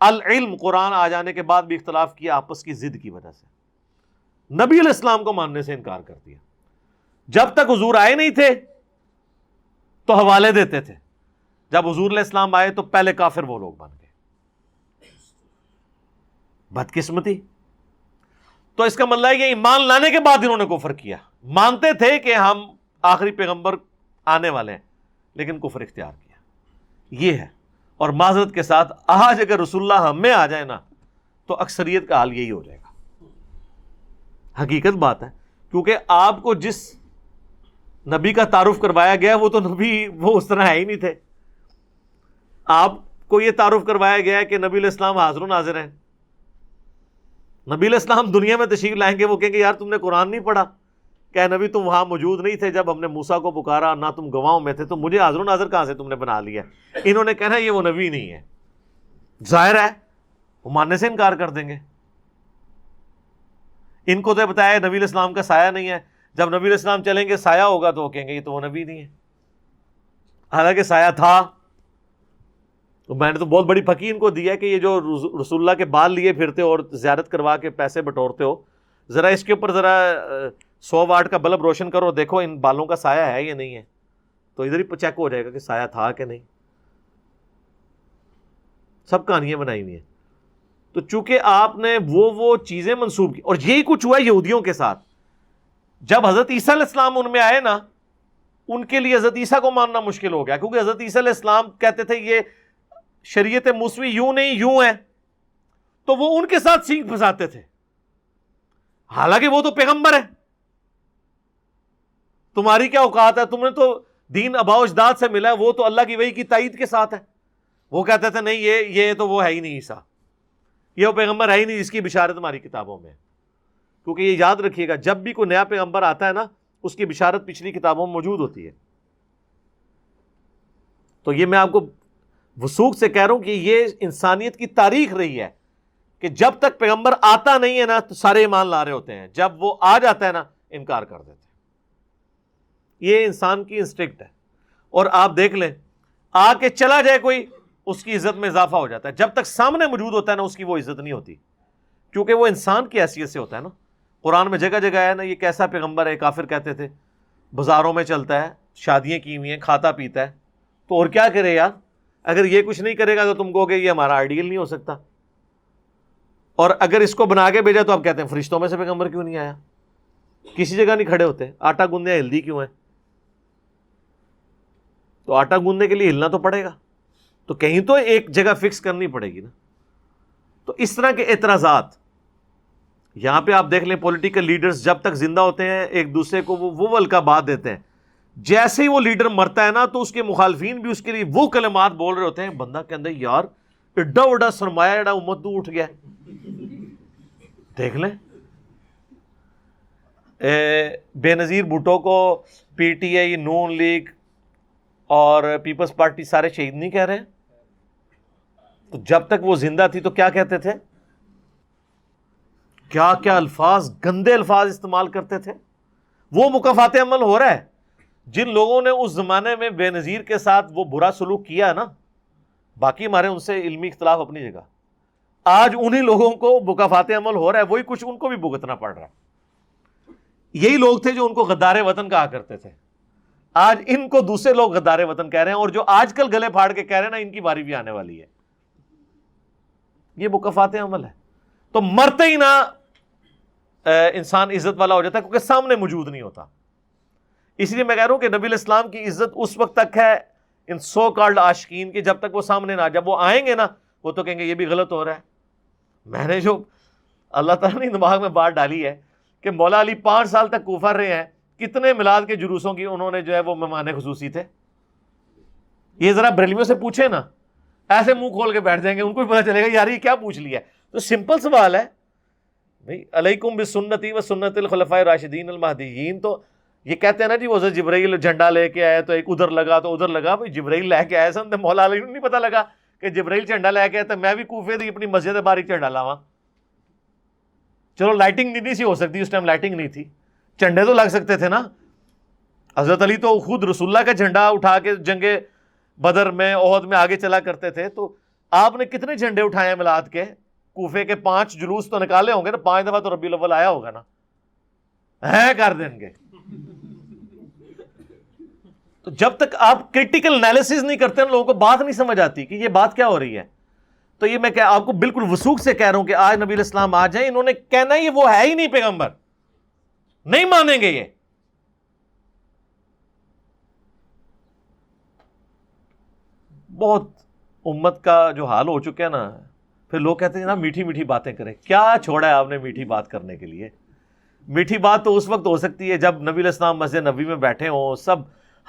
العلم قرآن آ جانے کے بعد بھی اختلاف کیا، آپس کی ضد کی وجہ سے۔ نبی علیہ السلام کو ماننے سے انکار کر دیا۔ جب تک حضور آئے نہیں تھے، تو حوالے دیتے تھے۔ جب حضور علیہ السلام آئے تو پہلے کافر وہ لوگ بن گئے۔ بدقسمتی۔ تو اس کا مطلب یہ ایمان لانے کے بعد انہوں نے کفر کیا۔ مانتے تھے کہ ہم آخری پیغمبر آنے والے ہیں، لیکن کفر اختیار کیا۔ یہ ہے۔ اور معذرت کے ساتھ آج اگر رسول اللہ ہم میں آ جائے نا، تو اکثریت کا حال یہی ہو جائے گا۔ حقیقت بات ہے، کیونکہ آپ کو جس نبی کا تعارف کروایا گیا، وہ تو نبی، وہ اس طرح ہے ہی نہیں تھے۔ آپ کو یہ تعارف کروایا گیا کہ نبی علیہ السلام حاضر و ناظر ہیں۔ نبی علیہ السلام دنیا میں تشریف لائیں گے، وہ کہیں گے، یار تم نے قرآن نہیں پڑھا۔ کہ نبی تم وہاں موجود نہیں تھے جب ہم نے موسا کو پکارا، نہ تم گواہوں میں تھے، تو مجھے حاضر و ناظر کہاں سے تم نے بنا لیا؟ انہوں نے کہنا یہ وہ نبی نہیں ہے۔ ظاہر ہے، وہ ماننے سے انکار کر دیں گے۔ ان کو تو بتایا نبی علیہ السلام کا سایہ نہیں ہے۔ جب نبی علیہ السلام چلیں گے، سایہ ہوگا تو وہ کہیں گے، یہ تو وہ نبی نہیں ہے۔ حالانکہ سایہ تھا۔ تو میں نے تو بہت بڑی پھکی ان کو دیا کہ یہ جو رسول اللہ کے بال لیے پھرتے ہو اور زیارت کروا کے پیسے بٹورتے ہو، ذرا اس کے اوپر ذرا سو واٹ کا بلب روشن کرو، دیکھو ان بالوں کا سایہ ہے یا نہیں ہے۔ تو ادھر ہی چیک ہو جائے گا کہ سایہ تھا کہ نہیں۔ سب کہانیاں بنائی ہوئی ہیں۔ تو چونکہ آپ نے وہ وہ چیزیں منسوخ کی، اور یہی کچھ ہوا یہودیوں کے ساتھ۔ جب حضرت عیسیٰ علیہ السلام ان میں آئے نا، ان کے لیے حضرت عیسیٰ کو ماننا مشکل ہو گیا۔ کیونکہ حضرت عیسیٰ علیہ السلام کہتے تھے، یہ شریعت موسوی یوں نہیں، یوں ہے۔ تو وہ ان کے ساتھ سینک پھنساتے تھے۔ حالانکہ وہ تو پیغمبر ہے تمہاری کیا اوقات ہے؟ تم نے تو دین ابا اجداد سے ملا ہے، وہ تو اللہ کی وہی کی تائید کے ساتھ ہے۔ وہ کہتے تھے، نہیں، یہ یہ تو وہ ہے ہی نہیں عیسا یہ وہ پیغمبر ہے ہی نہیں جس کی بشارت ہماری کتابوں میں کیونکہ یہ یاد رکھیے گا، جب بھی کوئی نیا پیغمبر آتا ہے نا، اس کی بشارت پچھلی کتابوں میں موجود ہوتی ہے۔ تو یہ میں آپ کو وسوخ سے کہہ رہا ہوں کہ یہ انسانیت کی تاریخ رہی ہے کہ جب تک پیغمبر آتا نہیں ہے نا، تو سارے ایمان لا رہے ہوتے ہیں۔ جب وہ آ جاتا ہے نا، انکار کر دیتے ہیں۔ یہ انسان کی انسٹرکٹ ہے۔ اور آپ دیکھ لیں آ کے چلا جائے کوئی، اس کی عزت میں اضافہ ہو جاتا ہے۔ جب تک سامنے موجود ہوتا ہے نا، اس کی وہ عزت نہیں ہوتی۔ کیونکہ وہ انسان کی حیثیت سے ہوتا ہے نا۔ قرآن میں جگہ جگہ ہے نا، یہ کیسا پیغمبر ہے، کافر کہتے تھے۔ بازاروں میں چلتا ہے، شادیاں کی ہوئی ہیں، کھاتا پیتا ہے۔ تو اور کیا کرے یار؟ اگر یہ کچھ نہیں کرے گا تو تم کو کہ یہ ہمارا آئیڈیل نہیں ہو سکتا۔ اور اگر اس کو بنا کے بھیجا تو آپ کہتے ہیں، فرشتوں میں سے پیغمبر کیوں نہیں آیا؟ کسی جگہ نہیں کھڑے ہوتے۔ آٹا گوندے ہلدی کیوں ہے تو آٹا گوندنے کے لیے ہلنا تو پڑے گا۔ تو کہیں تو ایک جگہ فکس کرنی پڑے گی نا۔ تو اس طرح کے اعتراضات۔ یہاں پہ آپ دیکھ لیں پولیٹیکل لیڈرز جب تک زندہ ہوتے ہیں، ایک دوسرے کو وہ ولکا بات دیتے ہیں۔ جیسے ہی وہ لیڈر مرتا ہے نا، تو اس کے مخالفین بھی اس کے لیے وہ کلمات بول رہے ہوتے ہیں۔ بندہ کے اندر یار، ایڈا وڈا سرمایہ ایڈا امت اٹھ گیا دیکھ لیں۔ بے نظیر بھٹو کو P T I, Noon League اور پیپلز پارٹی سارے شہید نہیں کہہ رہے تو جب تک وہ زندہ تھی تو کیا کہتے تھے؟ کیا کیا الفاظ، گندے الفاظ استعمال کرتے تھے؟ وہ مقافات عمل ہو رہا ہے۔ جن لوگوں نے اس زمانے میں بے نظیر کے ساتھ وہ برا سلوک کیا نا، باقی ہمارے ان سے علمی اختلاف اپنی جگہ۔ آج انہی لوگوں کو مقافات عمل ہو رہا ہے، وہی کچھ ان کو بھی بھگتنا پڑ رہا ہے۔ یہی لوگ تھے جو ان کو غدار وطن کہا کرتے تھے۔ آج ان کو دوسرے لوگ غدار وطن کہہ رہے ہیں اور جو آج کل گلے پھاڑ کے کہہ رہے ہیں نا، ان کی باری بھی آنے والی ہے۔ یہ مقافات عمل ہے۔ تو مرتے ہی نہ انسان عزت والا ہو جاتا ہے کیونکہ سامنے موجود نہیں ہوتا۔ اس لیے میں کہہ رہا ہوں کہ نبی الاسلام کی عزت اس وقت تک ہے، ان سو کارڈ آشکین کی جب تک وہ سامنے نہ جب وہ آئیں گے نا، وہ تو کہیں گے یہ بھی غلط ہو رہا ہے۔ میں نے جو اللہ تعالیٰ نے دماغ میں بات ڈالی ہے کہ مولا علی پانچ سال تک کوفر رہے ہیں۔ کتنے میلاد کے جلوسوں کی انہوں نے جو ہے وہ مہمان خصوصی تھے؟ یہ ذرا بریلیوں سے پوچھے نا۔ ایسے منہ کھول کے بیٹھ جائیں گے، ان کو بھی پتا چلے گا، یار یہ کیا پوچھ لیا تو سمپل سوال ہے بھائی علیکم بسنتی و سنت الخلفۂ راشدین المحدین تو یہ کہتے ہیں نا جی وہ جبرائیل جھنڈا لے کے آئے، تو ایک ادھر لگا، تو ادھر لگا۔ بھائی جبرائیل لے کے آئے سن مولا علی نہیں پتا لگا کہ جبرائیل جھنڈا لے کے آئے، تو میں بھی کوفے دی، اپنی مسجد باری جھنڈا لاواں۔ چلو لائٹنگ نہیں سی ہو سکتی، اس ٹائم لائٹنگ نہیں تھی۔ جھنڈے تو لگ سکتے تھے نا؟ حضرت علی تو خود رسول اللہ کا جھنڈا اٹھا کے جنگ بدر میں، عہد میں آگے چلا کرتے تھے۔ تو آپ نے کتنے جھنڈے اٹھائے ہیں ملاد کے؟ کوفے کے پانچ جلوس تو نکالے ہوں گے نا، پانچ دفعہ تو ربی الاول آیا ہوگا نا۔ ہے کر دیں گے۔ تو جب تک آپ کریٹیکل انالیس نہیں کرتے ہیں، لوگوں کو بات نہیں سمجھ آتی کہ یہ بات کیا ہو رہی ہے۔ تو یہ میں کہ آپ کو بالکل وسوخ سے کہہ رہا ہوں کہ آج نبی الاسلام آ جائیں، انہوں نے کہنا یہ وہ ہے ہی نہیں پیغمبر۔ نہیں مانیں گے یہ۔ بہت امت کا جو حال ہو چکا ہے نا، پھر لوگ کہتے ہیں نا، میٹھی میٹھی باتیں کریں۔ کیا چھوڑا ہے آپ نے میٹھی بات کرنے کے لیے؟ میٹھی بات تو اس وقت ہو سکتی ہے جب نبی الاسلام مسجد نبی میں بیٹھے ہوں، سب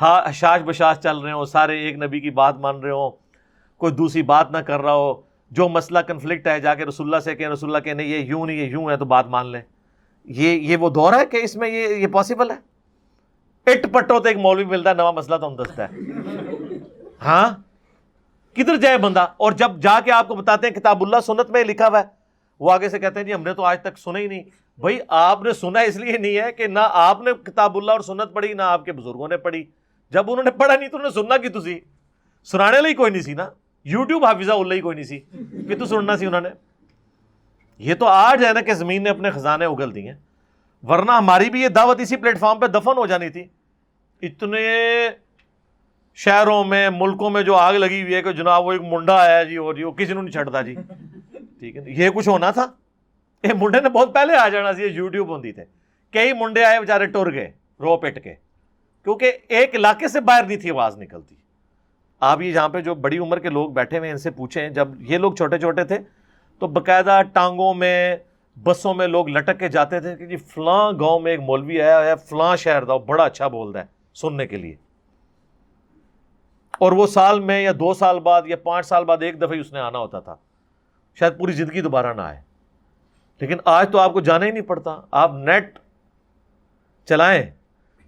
ہاں شاش بشاش چل رہے ہوں، سارے ایک نبی کی بات مان رہے ہوں۔ کوئی دوسری بات نہ کر رہا ہو، جو مسئلہ کنفلکٹ ہے، جا کے رسول اللہ سے کہ رسول اللہ کہ نہیں، یہ یوں نہیں، یہ یوں ہے، تو بات مان لیں۔ یہ یہ وہ دور ہے کہ اس میں یہ یہ پاسبل ہے؟ اٹ پٹو تو ایک مولوی ملتا ہے نوا مسئلہ تو ہم دستا ہے۔ ہاں؟ کدھر جائے بندہ؟ اور جب جا کے آپ کو بتاتے ہیں کتاب اللہ سنت میں لکھا ہوا ہے، وہ آگے سے کہتے ہیں جی ہم نے تو آج تک سنا ہی نہیں۔ بھائی، آپ نے سنا اس لیے نہیں ہے کہ نہ آپ نے کتاب اللہ اور سنت پڑھی، نہ آپ کے بزرگوں نے پڑھی۔ جب انہوں نے پڑھا نہیں تو انہوں نے سننا کی تھی سنانے لی کوئی نہیں سی نا۔ یوٹیوب حافظہ اللہ ہی کوئی نہیں سی۔ کہ تو سننا سی انہوں نے؟ یہ تو آج ہے نا کہ زمین نے اپنے خزانے اگل دی ہیں۔ ورنہ ہماری بھی یہ دعوت اسی پلیٹ فارم پہ دفن ہو جانی تھی۔ اتنے شہروں میں، ملکوں میں جو آگ لگی ہوئی ہے کہ جناب وہ ایک منڈا آیا جی اور جی وہ کسی نے نہیں چھڑتا جی۔ ٹھیک ہے، یہ کچھ ہونا تھا۔ یہ منڈے نے بہت پہلے آ جانا سی یوٹیوب ہوتی تھے کئی منڈے آئے بےچارے ٹر گئے، رو پٹ کے۔ کیونکہ ایک علاقے سے باہر نہیں تھی، آواز نکلتی۔ آپ یہ جہاں پہ جو بڑی عمر کے لوگ بیٹھے ہوئے ان سے پوچھیں۔ جب یہ لوگ چھوٹے چھوٹے تھے تو باقاعدہ ٹانگوں میں، بسوں میں لوگ لٹک کے جاتے تھے کہ جی فلاں گاؤں میں ایک مولوی آیا ہے فلاں شہر تھا بڑا اچھا بولتا ہے سننے کے لیے۔ اور وہ سال میں یا دو سال بعد یا پانچ سال بعد ایک دفعہ اس نے آنا ہوتا تھا۔ شاید پوری زندگی دوبارہ نہ آئے۔ لیکن آج تو آپ کو جانا ہی نہیں پڑتا۔ آپ نیٹ چلائیں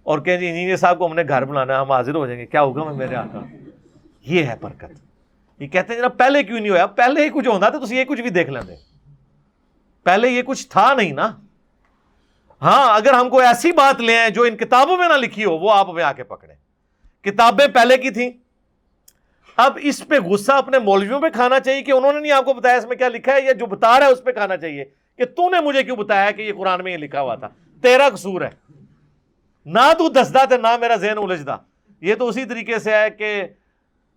اور کہیں جی انجینئر صاحب کو ہم نے گھر بنانا ہے، ہم حاضر ہو جائیں گے۔ کیا ہوگا میں میرے آتا یہ ہے برکت۔ یہ کہتے ہیں جناب، پہلے کیوں نہیں ہوا پہلے ہی کچھ ہوتا تو یہ کچھ بھی دیکھ لیں پہلے یہ کچھ تھا نہیں نا۔ ہاں اگر ہم کو ایسی بات لے آئیں جو ان کتابوں میں نہ لکھی ہو، وہ آپ ہمیں آ کے پکڑے کتابیں پہلے کی تھیں۔ اب اس پہ غصہ اپنے مولویوں پہ کھانا چاہیے کہ انہوں نے نہیں آپ کو بتایا اس میں کیا لکھا ہے یا جو بتا رہا ہے اس پہ کھانا چاہیے کہ تو نے مجھے کیوں بتایا کہ یہ قرآن میں یہ لکھا ہوا تھا؟ تیرا قصور ہے۔ نہ تو دستا تھا نہ میرا ذہن الجھدا۔ یہ تو اسی طریقے سے ہے کہ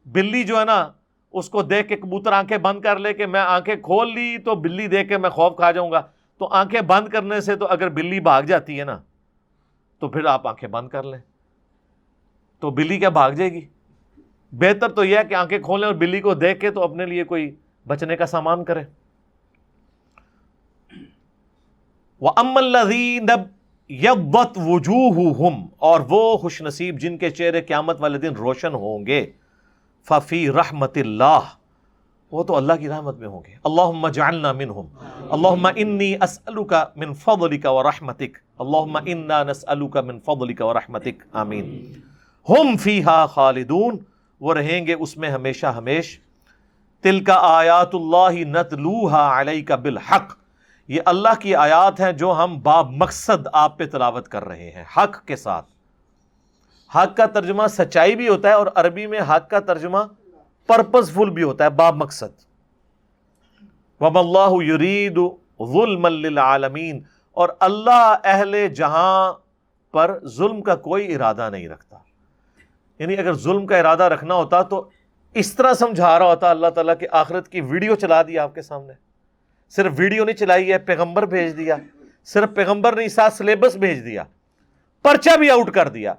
بلی جو ہے نا اس کو دیکھ کے کبوتر آنکھیں بند کر لے کہ میں آنکھیں کھول لی تو بلی دیکھ کے میں خوف کھا جاؤں گا۔ تو آنکھیں بند کرنے سے تو اگر بلی بھاگ جاتی ہے نا، تو پھر آپ آنکھیں بند کر لیں۔ تو بلی کیا بھاگ جائے گی؟ بہتر تو یہ ہے کہ آنکھیں کھولیں اور بلی کو دیکھ کے تو اپنے لیے کوئی بچنے کا سامان کرے وہ وجوہ اور وہ خوش نصیب جن کے چہرے قیامت والے دن روشن ہوں گے۔ ففی رحمت اللہ۔ وہ تو اللہ کی رحمت میں ہوں گے۔ اللہ جعلنا منہم۔ اللہ انی اسألک من فضلک و رحمتک۔ اللہ انا نسألک من فضلک و رحمتک۔ آمین۔ ہم فیہا خالدون۔ وہ رہیں گے اس میں ہمیشہ ہمیش۔ تل کا آیات اللہ نتلوہا علیکا بالحق۔ یہ اللہ کی آیات ہیں جو ہم با مقصد آپ پہ تلاوت کر رہے ہیں، حق کے ساتھ۔ حق کا ترجمہ سچائی بھی ہوتا ہے اور عربی میں حق کا ترجمہ پرپز فل بھی ہوتا ہے، باب مقصد۔ وم اللہ یرید ظلم للعالمین اور اللہ اہل جہاں پر ظلم کا کوئی ارادہ نہیں رکھتا۔ یعنی اگر ظلم کا ارادہ رکھنا ہوتا تو اس طرح سمجھا رہا ہوتا اللہ تعالیٰ کی آخرت کی ویڈیو چلا دی آپ کے سامنے۔ صرف ویڈیو نہیں چلائی ہے، پیغمبر بھیج دیا۔ صرف پیغمبر نہیں، ساتھ سلیبس بھیج دیا۔ پرچہ بھی آؤٹ کر دیا۔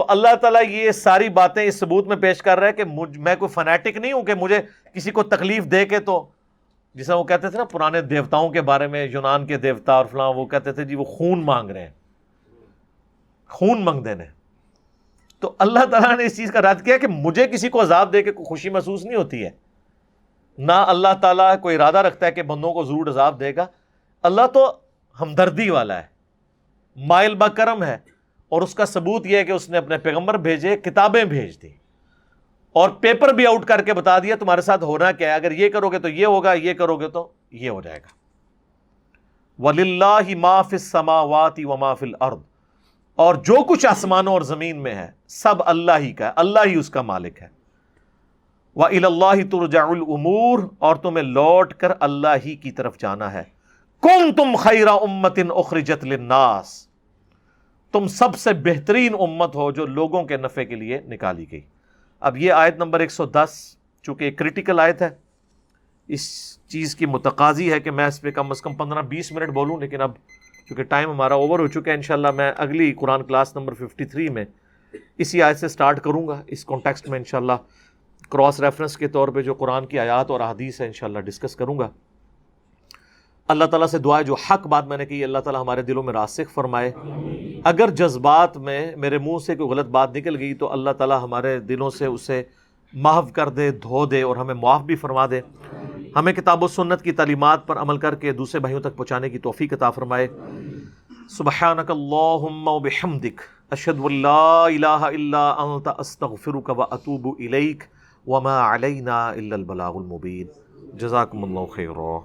تو اللہ تعالیٰ یہ ساری باتیں اس ثبوت میں پیش کر رہا ہے کہ میں کوئی فنیٹک نہیں ہوں کہ مجھے کسی کو تکلیف دے کے تو جسے وہ کہتے تھے نا پرانے دیوتاؤں کے بارے میں، یونان کے دیوتا اور فلاں، وہ کہتے تھے جی وہ خون مانگ رہے ہیں۔ خون مانگ دینے تو اللہ تعالیٰ نے اس چیز کا رد کیا کہ مجھے کسی کو عذاب دے کے خوشی محسوس نہیں ہوتی ہے۔ نہ اللہ تعالیٰ کو ارادہ رکھتا ہے کہ بندوں کو ضرور عذاب دے گا۔ اللہ تو ہمدردی والا ہے۔ مائل با کرم ہے۔ اور اس کا ثبوت یہ ہے کہ اس نے اپنے پیغمبر بھیجے، کتابیں بھیج دی اور پیپر بھی آؤٹ کر کے بتا دیا، تمہارے ساتھ ہونا کیا ہے؟ اگر یہ کرو گے تو یہ ہوگا، یہ کرو گے تو یہ ہو جائے گا۔ ولی اللہ معاف سماواتی و مافل ارد اور جو کچھ آسمانوں اور زمین میں ہے، سب اللہ ہی کا ہے، اللہ ہی اس کا مالک ہے۔ وہ اللہ ترجا العمور اور تمہیں لوٹ کر اللہ ہی کی طرف جانا ہے۔ کون تم خیرہ امتن اخرجت للناس۔ تم سب سے بہترین امت ہو جو لوگوں کے نفع کے لیے نکالی گئی۔ اب یہ آیت نمبر ایک سو دس، چونکہ ایک کریٹیکل آیت ہے، اس چیز کی متقاضی ہے کہ میں اس پہ کم از کم پندرہ بیس منٹ بولوں، لیکن اب چونکہ ٹائم ہمارا اوور ہو چکا ہے، انشاءاللہ میں اگلی قرآن کلاس نمبر ففٹی تھری میں اسی آیت سے سٹارٹ کروں گا۔ اس کانٹیکسٹ میں انشاءاللہ کراس ریفرنس کے طور پہ جو قرآن کی آیات اور حدیث ہے انشاءاللہ ڈسکس کروں گا۔ اللہ تعالیٰ سے دعا ہے، جو حق بات میں نے کی، اللہ تعالیٰ ہمارے دلوں میں راسخ فرمائے۔ اگر جذبات میں میرے منہ سے کوئی غلط بات نکل گئی، تو اللہ تعالیٰ ہمارے دلوں سے اسے محو کر دے، دھو دے اور ہمیں معاف بھی فرما دے۔ ہمیں کتاب و سنت کی تعلیمات پر عمل کر کے دوسرے بھائیوں تک پہنچانے کی توفیق عطا فرمائے۔ سبحانک اللہم و بحمدک، اشہد واللہ الہ الا انت، استغفرک و اتوب الیک، وما علینا الا البلاغ المبین۔ جزاکم اللہ خیرہ